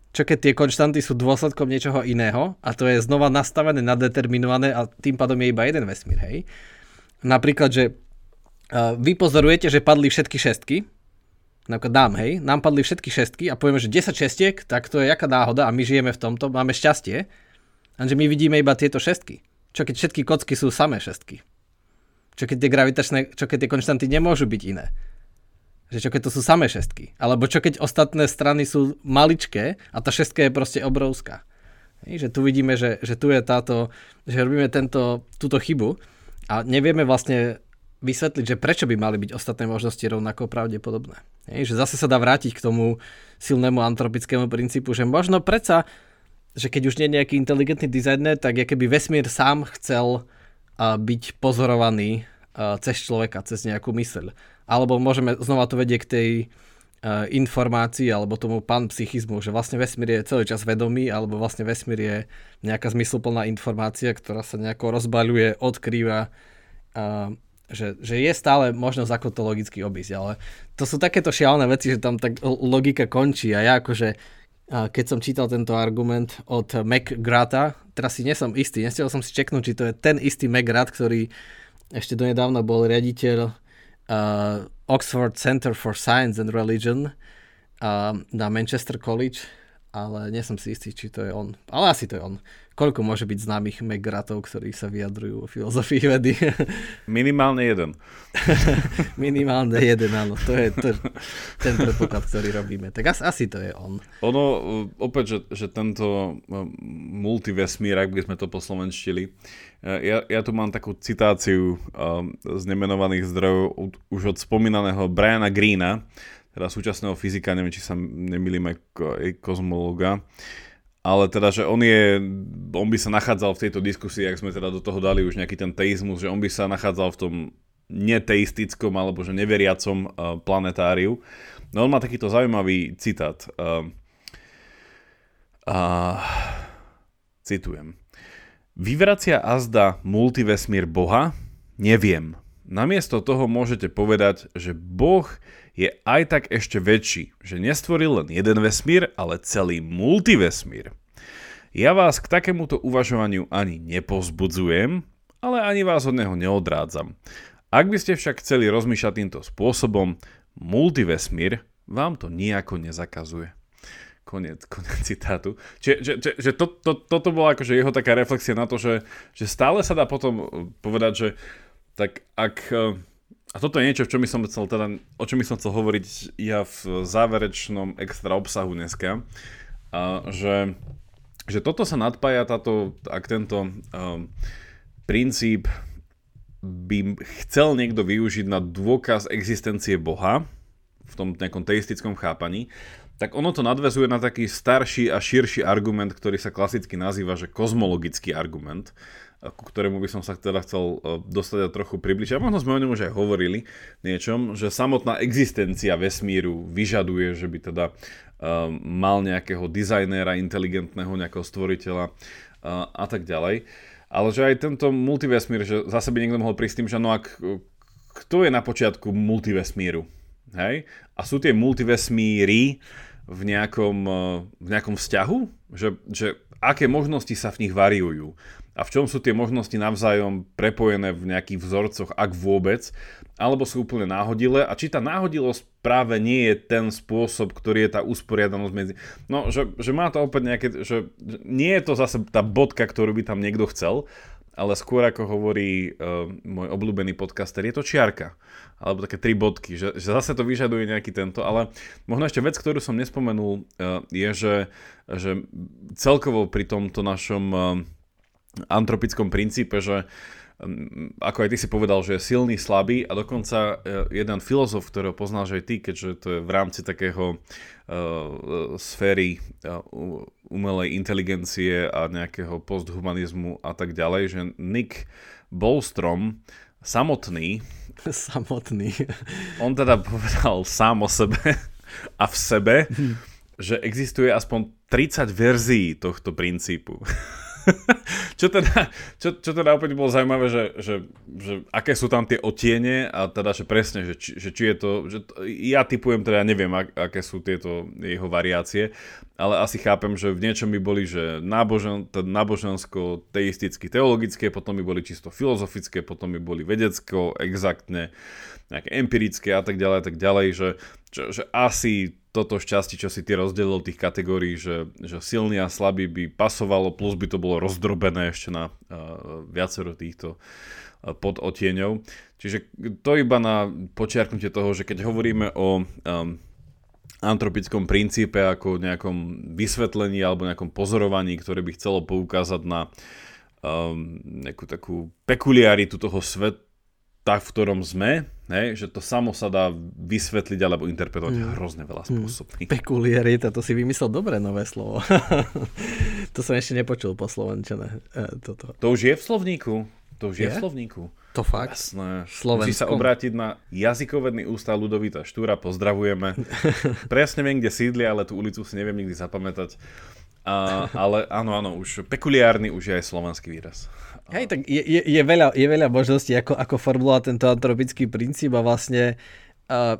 Čo keď tie konštanty sú dôsledkom niečoho iného a to je znova nastavené, nadeterminované a tým pádom je iba jeden vesmír, hej? Napríklad, že vy pozorujete, že padli všetky šestky, napríklad dám, hej, nám padli všetky šestky a povieme, že 10 šestiek, tak to je jaká náhoda a my žijeme v tomto, máme šťastie, lenže my vidíme iba tieto šestky. Čo keď všetky kocky sú samé šestky? Čo keď tie gravitačné, čo keď tie konštanty nemôžu byť iné? Že čo keď to sú samé šestky? Alebo čo keď ostatné strany sú maličké a tá šestka je proste obrovská? Že tu vidíme, že, že tu je táto, že robíme tento, túto chybu a nevieme vlastne vysvetliť, že prečo by mali byť ostatné možnosti rovnako pravdepodobné. Hej, že zase sa dá vrátiť k tomu silnému antropickému princípu, že možno predsa, že keď už nie je nejaký inteligentný dizajner, tak je keby vesmír sám chcel byť pozorovaný cez človeka, cez nejakú myseľ. Alebo môžeme znova to vedieť k tej uh, informácii alebo tomu panpsychizmu, že vlastne vesmír je celý čas vedomý, alebo vlastne vesmír je nejaká zmysluplná informácia, ktorá sa nejako rozbaľuje, odkrýva uh, že, že je stále možnosť ako to logicky obísť, ale to sú takéto šialené veci, že tam tak logika končí. A ja akože keď som čítal tento argument od McGrata, teraz si nesom istý, nestiel som si čeknúť, či to je ten istý McGrath, ktorý ešte donedávna bol riaditeľ uh, Oxford Center for Science and Religion uh, na Manchester College ale nie som si istý, či to je on. Ale asi to je on. Koľko môže byť známych megratov, ktorí sa vyjadrujú o filozofii vedy? Minimálne jeden. Minimálne jeden, áno. To je, to, ten predpoklad, ktorý robíme. Tak asi, asi to je on. Ono, opäť, že, že tento multivesmír, ak by sme to poslovenštili, ja, ja tu mám takú citáciu z nemenovaných zdrojov už od spomínaného Briana Greena, teda súčasného fyzika, neviem, či sa nemýlim aj kozmologa, ale teda, že on je, on by sa nachádzal v tejto diskusii, ak sme teda do toho dali už nejaký ten teizmus, že on by sa nachádzal v tom neteistickom alebo že neveriacom uh, planetáriu. No on má takýto zaujímavý citát. Uh, uh, citujem. Vyvracia azda multivesmír Boha? Neviem. Namiesto toho môžete povedať, že Boh je aj tak ešte väčší, že nestvoril len jeden vesmír, ale celý multivesmír. Ja vás k takémuto uvažovaniu ani nepozbudzujem, ale ani vás od neho neodrádzam. Ak by ste však chceli rozmýšľať týmto spôsobom, multivesmír vám to nejako nezakazuje. Konec, konec citátu. Čiže že, že, že to, to, toto bola akože jeho taká reflexia na to, že, že stále sa dá potom povedať, že tak ak a toto je niečo, čo by som chcel teda, o čom som chcel hovoriť ja v záverečnom extra obsahu dneska. A, že, že toto sa nadpája, táto, ak tento um, princíp by chcel niekto využiť na dôkaz existencie Boha, v tom nejakom teistickom chápaní, tak ono to nadvezuje na taký starší a širší argument, ktorý sa klasicky nazýva, že kozmologický argument ku ktorému by som sa teda chcel e, dostať a trochu približiť. A možno sme o ňom už aj hovorili niečom, že samotná existencia vesmíru vyžaduje, že by teda uh, mal nejakého dizajnéra inteligentného, nejakého stvoriteľa uh, a tak ďalej. Ale že aj tento multivesmír, že zase by niekto mohol prísť tým, že no ak, kto je na počiatku multivesmíru? Hej? A sú tie multivesmíry v nejakom, v nejakom vzťahu? Že, že aké možnosti sa v nich variujú? a v čom sú tie možnosti navzájom prepojené v nejakých vzorcoch, ak vôbec, alebo sú úplne náhodilé a či tá náhodilosť práve nie je ten spôsob, ktorý je tá usporiadanosť medzi... No, že, že má to opäť nejaké... Že nie je to zase tá bodka, ktorú by tam niekto chcel, ale skôr ako hovorí uh, môj obľúbený podcaster, je to čiarka. Alebo také tri bodky, že, že zase to vyžaduje nejaký tento. Ale možno ešte vec, ktorú som nespomenul, uh, je, že, že celkovo pri tomto našom... Uh, antropickom princípe, že mm, ako aj ty si povedal, že je silný, slabý a dokonca jeden filozof, ktorého poznáš aj ty, keďže to je v rámci takého uh, sféry uh, umelej inteligencie a nejakého posthumanizmu a tak ďalej, že Nick Bostrom samotný samotný. on teda povedal sám o sebe a v sebe, že existuje aspoň 30 verzií tohto princípu. čo, teda, čo, čo teda opäť bolo zaujímavé, že, že, že aké sú tam tie otiene a teda, že presne, že či, že či je to, že to, ja typujem teda, neviem, ak, aké sú tieto jeho variácie, ale asi chápem, že v niečom by boli, že nábožen, nábožensko, teisticky, teologické, potom by boli čisto filozofické, potom by boli vedecko, exaktne, nejaké empirické a tak ďalej, a tak ďalej, že, že, že asi toto šťastie, čo si ty rozdelil tých kategórií, že, že silný a slabý by pasovalo, plus by to bolo rozdrobené ešte na uh, viacero týchto uh, podotieňov. Čiže to iba na počiarknutie toho, že keď hovoríme o um, antropickom princípe ako nejakom vysvetlení alebo nejakom pozorovaní, ktoré by chcelo poukázať na um, nejakú takú pekuliaritu toho sveta, v ktorom sme, hej, že to samo sa dá vysvetliť alebo interpretovať mm. hrozne veľa mm. spôsobmi. Mm. Pekuliarita, to si vymyslel dobre nové slovo. to som ešte nepočul po slovenčane. E, toto. To už je v slovníku. To už je, je v slovníku. To fakt? Jasné. Musí sa obrátiť na jazykovedný ústav Ludovita Štúra, pozdravujeme. Presne viem, kde sídli, ale tú ulicu si neviem nikdy zapamätať. A, ale áno, áno, už pekuliárny už je aj slovenský výraz. Hej, tak je, je, je, veľa, je veľa možností, ako, ako formulovať tento antropický princíp a vlastne uh,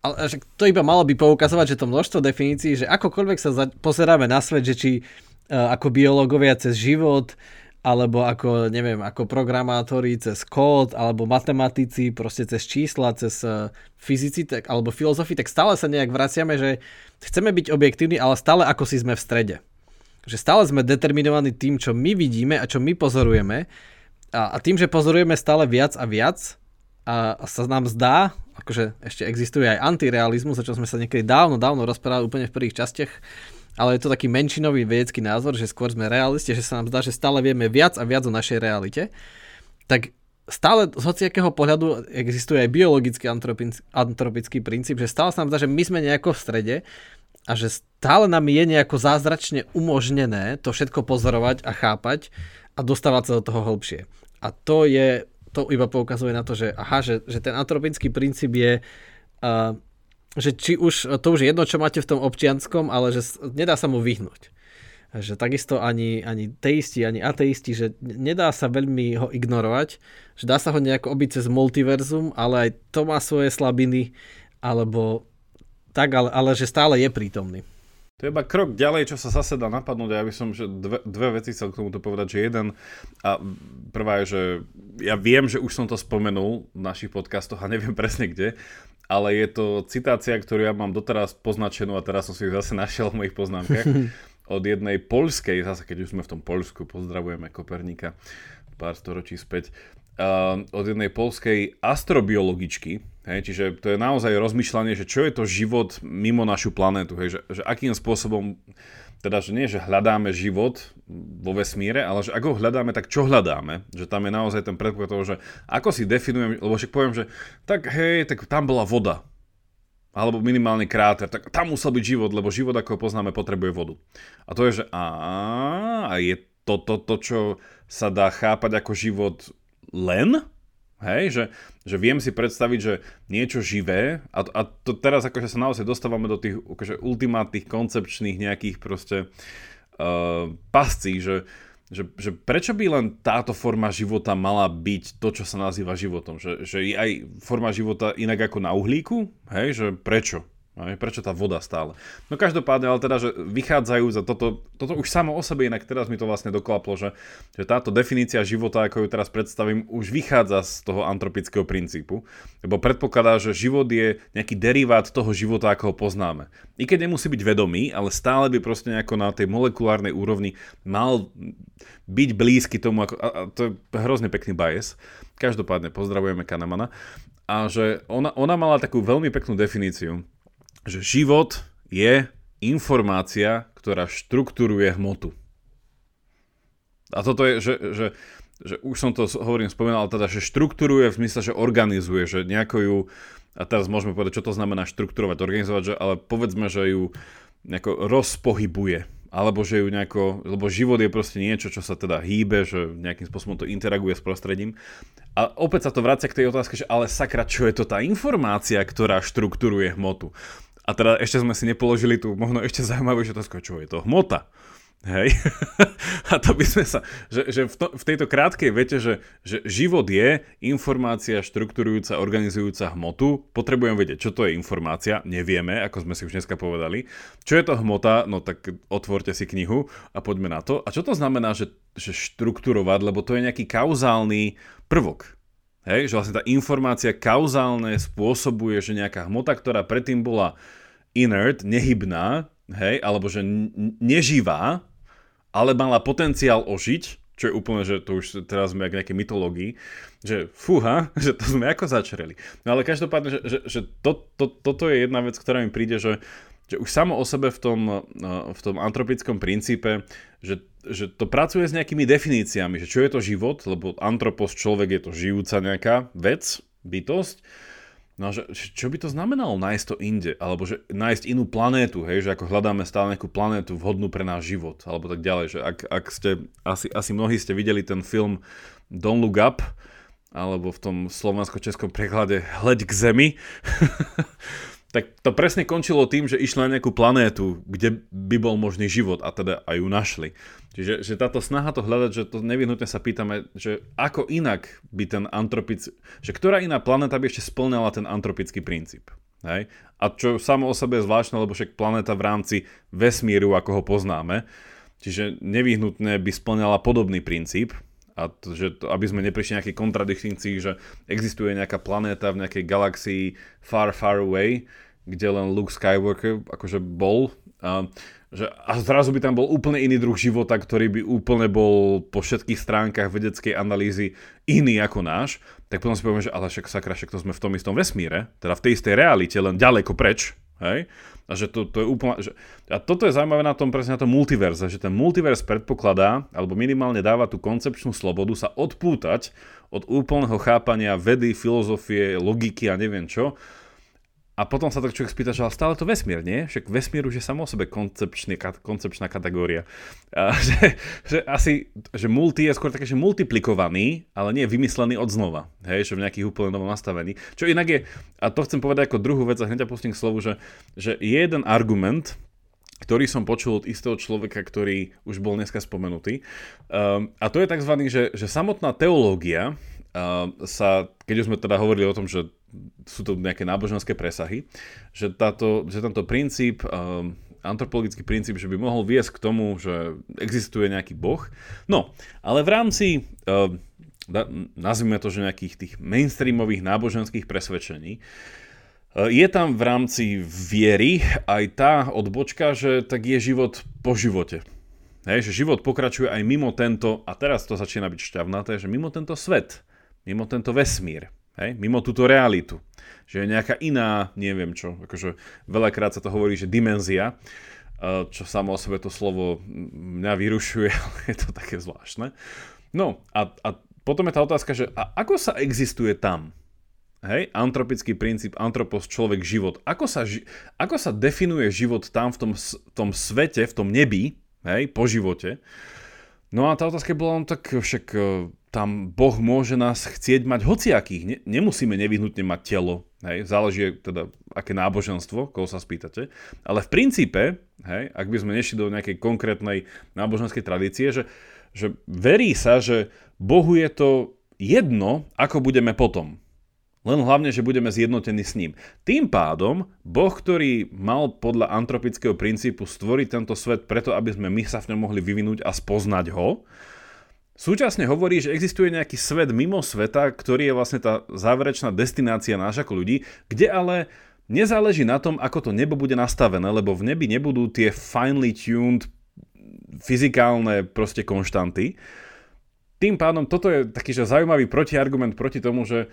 ale to iba malo by poukazovať, že to množstvo definícií, že akokoľvek sa za, pozeráme na svet, že či uh, ako biológovia cez život, alebo ako, neviem, ako programátori cez kód, alebo matematici, proste cez čísla, cez uh, fyzici, tak, alebo filozofi, tak stále sa nejak vraciame, že chceme byť objektívni, ale stále ako si sme v strede. Že stále sme determinovaní tým, čo my vidíme a čo my pozorujeme a, a tým, že pozorujeme stále viac a viac a, a sa nám zdá, akože ešte existuje aj antirealizmus, o čom sme sa niekedy dávno, dávno rozprávali úplne v prvých častiach, ale je to taký menšinový vedecký názor, že skôr sme realisti, že sa nám zdá, že stále vieme viac a viac o našej realite, tak stále z hociakého pohľadu existuje aj biologický antropický princíp, že stále sa nám zdá, že my sme nejako v strede a že stále nám je nejako zázračne umožnené to všetko pozorovať a chápať a dostávať sa do toho hĺbšie. A to je, to iba poukazuje na to, že aha, že, že ten antropický princíp je uh, že či už, to už je jedno, čo máte v tom občianskom, ale že nedá sa mu vyhnúť. Že takisto ani, ani teisti, ani ateisti, že nedá sa veľmi ho ignorovať, že dá sa ho nejako obiť cez multiverzum, ale aj to má svoje slabiny, alebo tak, ale, ale že stále je prítomný. To je iba krok ďalej, čo sa zase dá napadnúť. Ja by som že dve, dve veci chcel k tomuto povedať, že jeden, a prvá je, že ja viem, že už som to spomenul v našich podcastoch a neviem presne kde, ale je to citácia, ktorú ja mám doteraz poznačenú a teraz som si ju zase našiel v mojich poznámkach. Od jednej poľskej, zase keď už sme v tom Poľsku, pozdravujeme Koperníka pár storočí späť, uh, od jednej polskej astrobiologičky, hej, čiže to je naozaj rozmýšľanie, že čo je to život mimo našu planétu, hej, že, že akým spôsobom, teda že nie, že hľadáme život vo vesmíre, ale že ako ho hľadáme, tak čo hľadáme, že tam je naozaj ten predpoklad toho, že ako si definujem, lebo však poviem, že tak hej, tak tam bola voda, alebo minimálne kráter, tak tam musel byť život, lebo život, ako ho poznáme, potrebuje vodu. A to je, že a je to, to, to, čo sa dá chápať ako život len? Hej, že, že viem si predstaviť, že niečo živé, a, a to teraz akože sa naozaj dostávame do tých akože ultimátnych koncepčných nejakých proste uh, pascí, že, že, že prečo by len táto forma života mala byť to, čo sa nazýva životom? Že, že je aj forma života inak ako na uhlíku? Hej, že prečo? Aj, prečo tá voda stále? No každopádne, ale teda, že vychádzajú za toto, toto už samo o sebe, inak teraz mi to vlastne doklaplo, že, že táto definícia života, ako ju teraz predstavím, už vychádza z toho antropického princípu, lebo predpokladá, že život je nejaký derivát toho života, ako ho poznáme. I keď nemusí byť vedomý, ale stále by proste nejako na tej molekulárnej úrovni mal byť blízky tomu, ako, a, a to je hrozne pekný bias. Každopádne pozdravujeme Kanemana. A že ona, ona mala takú veľmi peknú definíciu, že život je informácia, ktorá štruktúruje hmotu. A toto je, že, že, že už som to hovorím, spomínal, teda, že štruktúruje v zmysle, že organizuje, že nejako ju, a teraz môžeme povedať, čo to znamená štruktúrovať, organizovať, že, ale povedzme, že ju nejako rozpohybuje, alebo že ju nejako, lebo život je proste niečo, čo sa teda hýbe, že nejakým spôsobom to interaguje s prostredím. A opäť sa to vracia k tej otázke, že ale sakra, čo je to tá informácia, ktorá štruktúruje hmotu? A teda ešte sme si nepoložili tú možno ešte zaujímavejšiu otázku, čo je to hmota. Hej? A to by sme sa, že, že v, to, v tejto krátkej vete, že, že život je informácia štruktúrujúca, organizujúca hmotu, potrebujem vedieť, čo to je informácia, nevieme, ako sme si už dneska povedali. Čo je to hmota, no tak otvorte si knihu a poďme na to. A čo to znamená, že, že štruktúrovať, lebo to je nejaký kauzálny prvok. Hej, že vlastne tá informácia kauzálne spôsobuje, že nejaká hmota, ktorá predtým bola inert, nehybná, hej, alebo že neživá, ale mala potenciál ožiť, čo je úplne, že to už teraz sme jak nejaké mytológii, že fúha, že to sme ako začreli. No ale každopádne, že, že, že to, to, toto je jedna vec, ktorá mi príde, že, že už samo o sebe v tom, no, v tom antropickom princípe, že že to pracuje s nejakými definíciami, že čo je to život, lebo antropos, človek je to žijúca nejaká vec, bytosť. No že, čo by to znamenalo nájsť to inde, alebo že nájsť inú planétu, hej, že ako hľadáme stále nejakú planétu vhodnú pre náš život, alebo tak ďalej, že ak, ak ste, asi, asi mnohí ste videli ten film Don't Look Up, alebo v tom slovansko-českom preklade Hleď k zemi, tak to presne končilo tým, že išli na nejakú planétu, kde by bol možný život a teda aj ju našli. Čiže že táto snaha to hľadať, že to nevyhnutne sa pýtame, že ako inak by ten antropický, že ktorá iná planéta by ešte splňala ten antropický princíp. Hej? A čo samo o sebe je zvláštne, lebo však planéta v rámci vesmíru, ako ho poznáme, čiže nevyhnutne by splňala podobný princíp, a to, že to, aby sme neprišli nejaké kontradikcii, že existuje nejaká planéta v nejakej galaxii far, far away, kde len Luke Skywalker akože bol. A, že, a zrazu by tam bol úplne iný druh života, ktorý by úplne bol po všetkých stránkach vedeckej analýzy iný ako náš, tak potom si povieme, že ale však sakra, však to sme v tom istom vesmíre, teda v tej istej realite, len ďaleko preč, hej? A že to, to je úplne, že, a toto je zaujímavé na tom presne na tom multiverze, že ten multiverz predpokladá, alebo minimálne dáva tú koncepčnú slobodu sa odpútať od úplného chápania vedy, filozofie, logiky a neviem čo, a potom sa tak človek spýta, že stále to vesmír, nie? Však vesmír už je samo o sebe koncepčný, koncepčná kategória. A, že, že asi, že multi je skôr také, že multiplikovaný, ale nie vymyslený od znova. Hej, že v nejakých úplne novom nastavení. Čo inak je, a to chcem povedať ako druhú vec, a hneď pustím k slovu, že, že je jeden argument, ktorý som počul od istého človeka, ktorý už bol dneska spomenutý. Um, a to je tzv. Že, že samotná teológia sa, keď už sme teda hovorili o tom, že sú to nejaké náboženské presahy, že, táto, že tento princíp, um, antropologický princíp, že by mohol viesť k tomu, že existuje nejaký boh. No, ale v rámci, uh, nazvime to, že nejakých tých mainstreamových náboženských presvedčení, je tam v rámci viery aj tá odbočka, že tak je život po živote. Hej, že život pokračuje aj mimo tento, a teraz to začína byť šťavnaté, že mimo tento svet, mimo tento vesmír. Hej? Mimo túto realitu. Že je nejaká iná, neviem čo, akože veľakrát sa to hovorí, že dimenzia, eh, čo samo o sebe to slovo mňa vyrušuje, ale je to také zvláštne. No a, a potom je tá otázka, že a ako sa existuje tam? Hej, antropický princíp, antropos, človek, život. Ako sa, ako sa definuje život tam v tom, v tom svete, v tom nebi, hej, po živote? No a tá otázka bola, no tak však eh, tam Boh môže nás chcieť mať hociakých. Ne, nemusíme nevyhnutne mať telo. Hej, záleží teda, aké náboženstvo, koho sa spýtate. Ale v princípe, hej, ak by sme nešli do nejakej konkrétnej náboženskej tradície, že, že verí sa, že Bohu je to jedno, ako budeme potom. Len hlavne, že budeme zjednotení s ním. Tým pádom, Boh, ktorý mal podľa antropického princípu stvoriť tento svet preto, aby sme my sa v ňom mohli vyvinúť a spoznať ho, Súčasne hovorí, že existuje nejaký svet mimo sveta, ktorý je vlastne tá záverečná destinácia náš ako ľudí, kde ale nezáleží na tom, ako to nebo bude nastavené, lebo v nebi nebudú tie finely tuned fyzikálne proste konštanty. Tým pádom toto je taký že zaujímavý protiargument proti tomu, že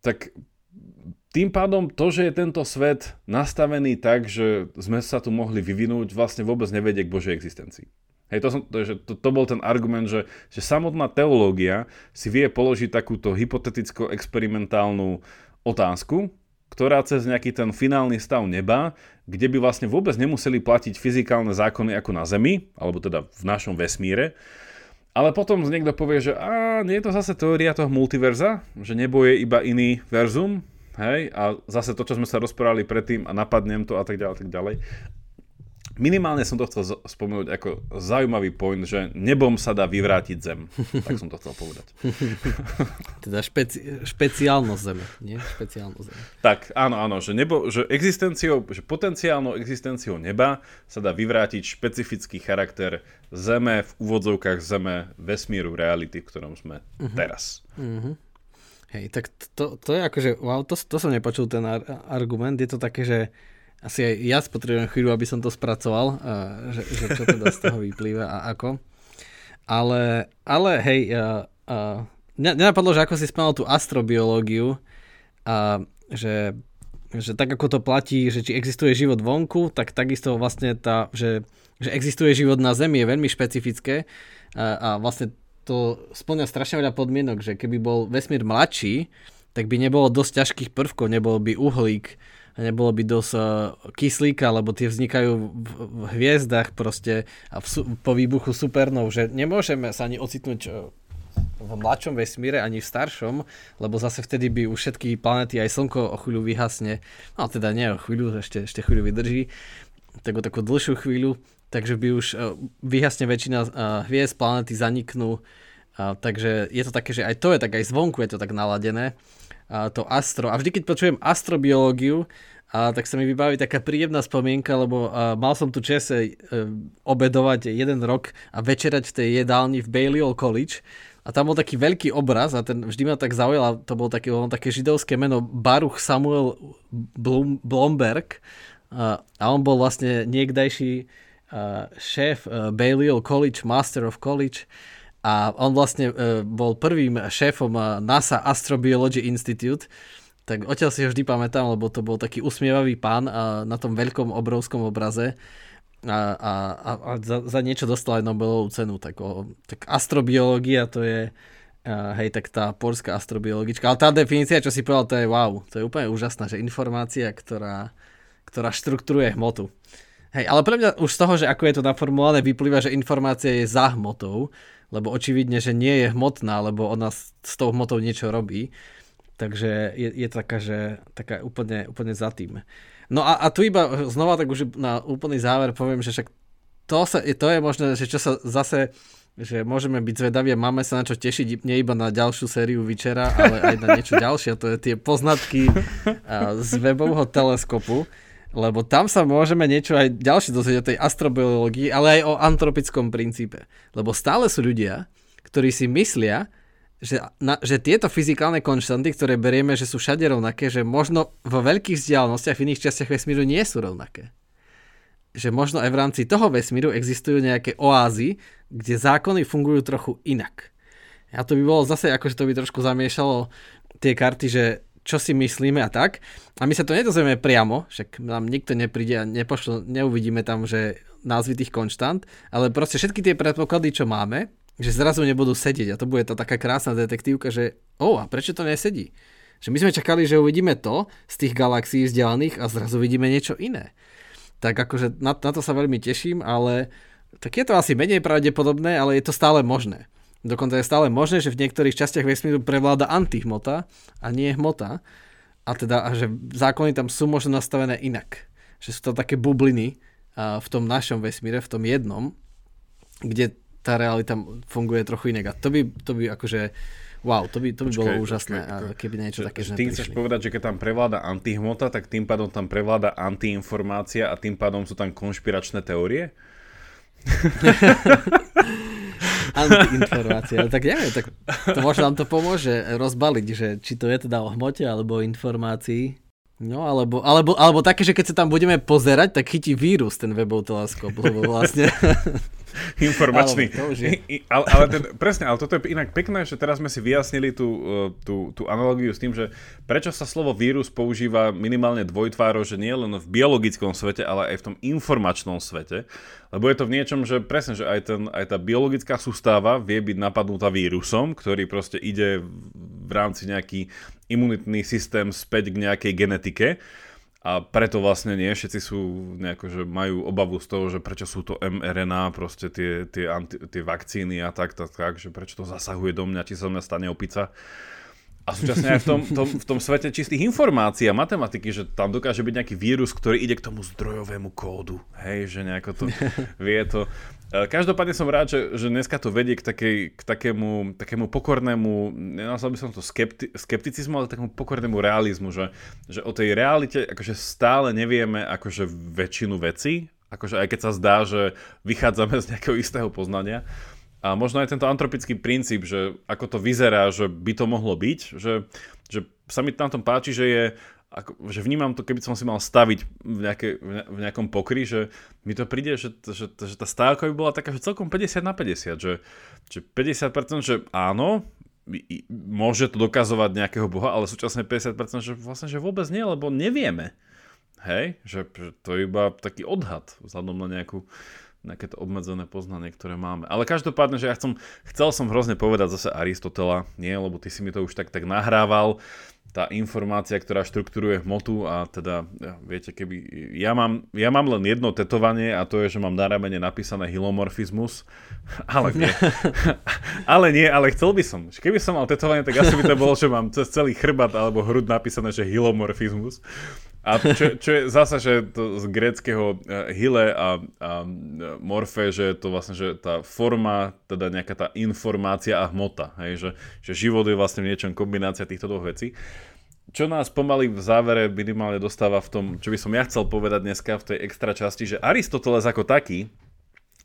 tak tým pádom to, že je tento svet nastavený tak, že sme sa tu mohli vyvinúť, vlastne vôbec nevedie k Božej existencii. Hej, to, som, to, že to, to bol ten argument, že, že samotná teológia si vie položiť takúto hypoteticko-experimentálnu otázku, ktorá cez nejaký ten finálny stav neba, kde by vlastne vôbec nemuseli platiť fyzikálne zákony ako na Zemi, alebo teda v našom vesmíre, ale potom niekto povie, že a nie je to zase teória toho multiverza, že nebo je iba iný verzum, hej, a zase to, čo sme sa rozprávali predtým a napadnem to a tak ďalej, a tak ďalej minimálne som to chcel spomenúť ako zaujímavý point, že nebom sa dá vyvrátiť zem. Tak som to chcel povedať. teda špeci- špeciálnosť zeme, nie? Špeciálnosť zeme. Tak, áno, áno, že, nebo, že existenciou, že potenciálnou existenciou neba sa dá vyvrátiť špecifický charakter zeme v úvodzovkách zeme vesmíru reality, v ktorom sme uh-huh. teraz. Uh-huh. Hej, tak to, to je akože, wow, to, to som nepočul ten ar- argument, je to také, že asi aj ja spotrebujem chvíľu, aby som to spracoval, že, že čo teda z toho vyplýva a ako. Ale, ale hej, uh, uh, nenapadlo, že ako si spomenul tú astrobiológiu, a že, že tak ako to platí, že či existuje život vonku, tak takisto vlastne tá, že, že existuje život na Zemi je veľmi špecifické a, a vlastne to splňa strašne veľa podmienok, že keby bol vesmír mladší, tak by nebolo dosť ťažkých prvkov, nebol by uhlík, nebolo by dosť uh, kyslíka, lebo tie vznikajú v, v hviezdach proste a v, po výbuchu supernov, že nemôžeme sa ani ocitnúť uh, v mladšom vesmíre ani v staršom, lebo zase vtedy by už všetky planety aj Slnko o chvíľu vyhasne, no teda nie o chvíľu, ešte, ešte chvíľu vydrží, tak o takú dlhšiu chvíľu, takže by už uh, vyhasne väčšina hviezd, planety zaniknú, takže je to také, že aj to je tak, aj zvonku je to tak naladené, to astro. A vždy, keď počujem astrobiológiu, A tak sa mi vybaví taká príjemná spomienka, lebo uh, mal som tu čase uh, obedovať jeden rok a večerať v tej jedálni v Balliol College. A tam bol taký veľký obraz a ten vždy ma tak zaujal a to bol také, bol také židovské meno Baruch Samuel Blum, Blomberg. Uh, a on bol vlastne niekdajší uh, šéf uh, Balliol College, Master of College. A on vlastne uh, bol prvým šéfom uh, NASA Astrobiology Institute tak odtiaľ si ho vždy pamätám, lebo to bol taký usmievavý pán a na tom veľkom obrovskom obraze a, a, a, za, za niečo dostal aj Nobelovú cenu. Tak, o, tak astrobiológia to je hej, tak tá polská astrobiologička. Ale tá definícia, čo si povedal, to je wow. To je úplne úžasná, že informácia, ktorá, ktorá štruktúruje hmotu. Hej, ale pre mňa už z toho, že ako je to naformulované, vyplýva, že informácia je za hmotou, lebo očividne, že nie je hmotná, lebo ona s tou hmotou niečo robí. Takže je, je taká, že taká úplne, úplne za tým. No a, a tu iba znova tak už na úplný záver poviem, že však to, sa, to je možné, že čo sa zase že môžeme byť zvedaví a máme sa na čo tešiť nie iba na ďalšiu sériu Vyčera, ale aj na niečo ďalšie. To je tie poznatky z webového teleskopu, lebo tam sa môžeme niečo aj ďalšie dozvedieť o tej astrobiológii, ale aj o antropickom princípe. Lebo stále sú ľudia, ktorí si myslia, že, na, že tieto fyzikálne konštanty, ktoré berieme, že sú všade rovnaké, že možno vo veľkých vzdialenostiach v iných častiach vesmíru nie sú rovnaké. Že možno aj v rámci toho vesmíru existujú nejaké oázy, kde zákony fungujú trochu inak. A to by bolo zase, akože to by trošku zamiešalo tie karty, že čo si myslíme a tak. A my sa to nedozvieme priamo, však nám nikto nepríde a nepošlo, neuvidíme tam, že názvy tých konštant, ale proste všetky tie predpoklady, čo máme, že zrazu nebudú sedieť a to bude to taká krásna detektívka, že o, a prečo to nesedí? Že my sme čakali, že uvidíme to z tých galaxií vzdialených a zrazu vidíme niečo iné. Tak akože na, na to sa veľmi teším, ale tak je to asi menej pravdepodobné, ale je to stále možné. Dokonca je stále možné, že v niektorých častiach vesmíru prevláda antihmota a nie hmota. A teda, a že zákony tam sú možno nastavené inak. Že sú to také bubliny a v tom našom vesmíre, v tom jednom, kde tá realita funguje trochu inak. A to by, to by akože, wow, to by, to by počkej, bolo úžasné, počkej, keby niečo že, také, že Ty chceš povedať, že keď tam prevláda antihmota, tak tým pádom tam prevláda antiinformácia a tým pádom sú tam konšpiračné teórie? Antiinformácia, tak neviem, tak to možno nám to pomôže rozbaliť, že či to je teda o hmote alebo o informácii. No, alebo, alebo, alebo také, že keď sa tam budeme pozerať, tak chytí vírus ten webov teleskop, lebo vlastne... informačný. Ale, ale ten, presne, ale toto je inak pekné, že teraz sme si vyjasnili tú, e, tú, tú analogiu s tým, že prečo sa slovo vírus používa minimálne dvojtváro, že nie len v biologickom svete, ale aj v tom informačnom svete. Lebo je to v niečom, že presne, že aj, ten, aj tá biologická sústava vie byť napadnutá vírusom, ktorý proste ide v rámci nejaký imunitný systém späť k nejakej genetike a preto vlastne nie všetci sú nejako, že majú obavu z toho, že prečo sú to mRNA, proste tie, tie, anti, tie vakcíny a tak, tak, tak, že prečo to zasahuje do mňa, či sa mňa stane opica. A súčasne aj v tom, tom, v tom svete čistých informácií a matematiky, že tam dokáže byť nejaký vírus, ktorý ide k tomu zdrojovému kódu. Hej, že nejako to vie to. E, každopádne som rád, že, že dneska to vedie k, takej, k takému, takému pokornému, nenazval by som to skepti, skepticizmu, ale takému pokornému realizmu, že, že o tej realite akože stále nevieme akože väčšinu vecí, akože aj keď sa zdá, že vychádzame z nejakého istého poznania, a možno aj tento antropický princíp, že ako to vyzerá, že by to mohlo byť, že, že sa mi na tom páči, že je ako, že vnímam to, keby som si mal staviť v, nejaké, v nejakom pokry, že mi to príde, že, že, že tá stávka by bola taká, že celkom 50 na 50, že, že 50%, že áno, môže to dokazovať nejakého boha, ale súčasne 50%, že vlastne, že vôbec nie, lebo nevieme. Hej, že, že to je iba taký odhad vzhľadom na nejakú nejaké to obmedzené poznanie, ktoré máme. Ale každopádne, že ja chcem, chcel som hrozne povedať zase Aristotela, nie, lebo ty si mi to už tak, tak nahrával, tá informácia, ktorá štruktúruje hmotu a teda, ja, viete, keby, ja mám, ja mám len jedno tetovanie a to je, že mám na ramene napísané hilomorfizmus, ale nie. ale nie, ale chcel by som. Keby som mal tetovanie, tak asi by to bolo, že mám cez celý chrbat alebo hrud napísané, že hilomorfizmus. A čo, čo je zasa, že to z greckého uh, hile a, a morfe, že to vlastne, že tá forma, teda nejaká tá informácia a hmota, hej, že, že život je vlastne niečom kombinácia týchto dvoch vecí. čo nás pomaly v závere minimálne dostáva v tom, čo by som ja chcel povedať dneska v tej extra časti, že Aristoteles ako taký,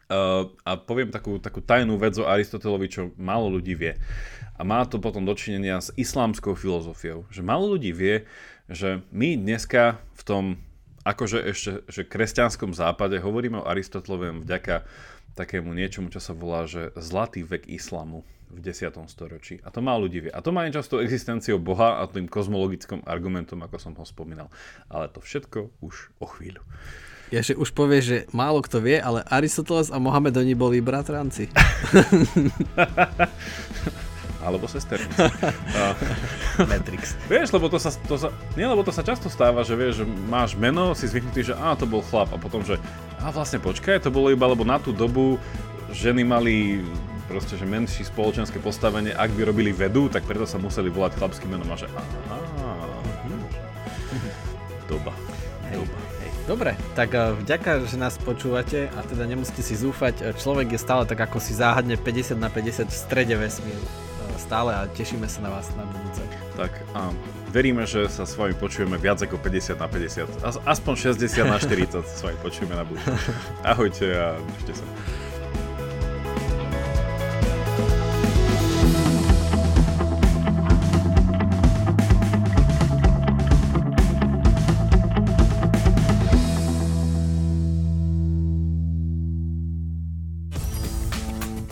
uh, a poviem takú, takú tajnú vec o Aristotelovi, čo málo ľudí vie. A má to potom dočinenia s islámskou filozofiou. Že málo ľudí vie, že my dneska v tom akože ešte že kresťanskom západe hovoríme o Aristotelovém vďaka takému niečomu, čo sa volá, že zlatý vek islamu v 10. storočí. A to má ľudí vie. A to má s tou existenciou Boha a tým kozmologickým argumentom, ako som ho spomínal. Ale to všetko už o chvíľu. Ja že už povie, že málo kto vie, ale Aristoteles a Mohamed oni boli bratranci. Alebo sesternici. Matrix. Vieš, lebo to sa, to sa, nie, lebo to sa často stáva, že vieš, že máš meno, si zvyknutý, že á, to bol chlap a potom, že a vlastne počkaj, to bolo iba, lebo na tú dobu ženy mali proste, že menší spoločenské postavenie, ak by robili vedu, tak preto sa museli volať chlapským menom a že aha, doba, doba. Dobre, tak eh, vďaka, že nás počúvate a teda nemusíte si zúfať. Eh, človek je stále tak ako si záhadne 50 na 50 v strede vesmíru. Stále a tešíme sa na vás na budúce. Tak a veríme, že sa s vami počujeme viac ako 50 na 50. Aspoň 60 na 40 s vami počujeme na budúce. Ahojte a držte sa.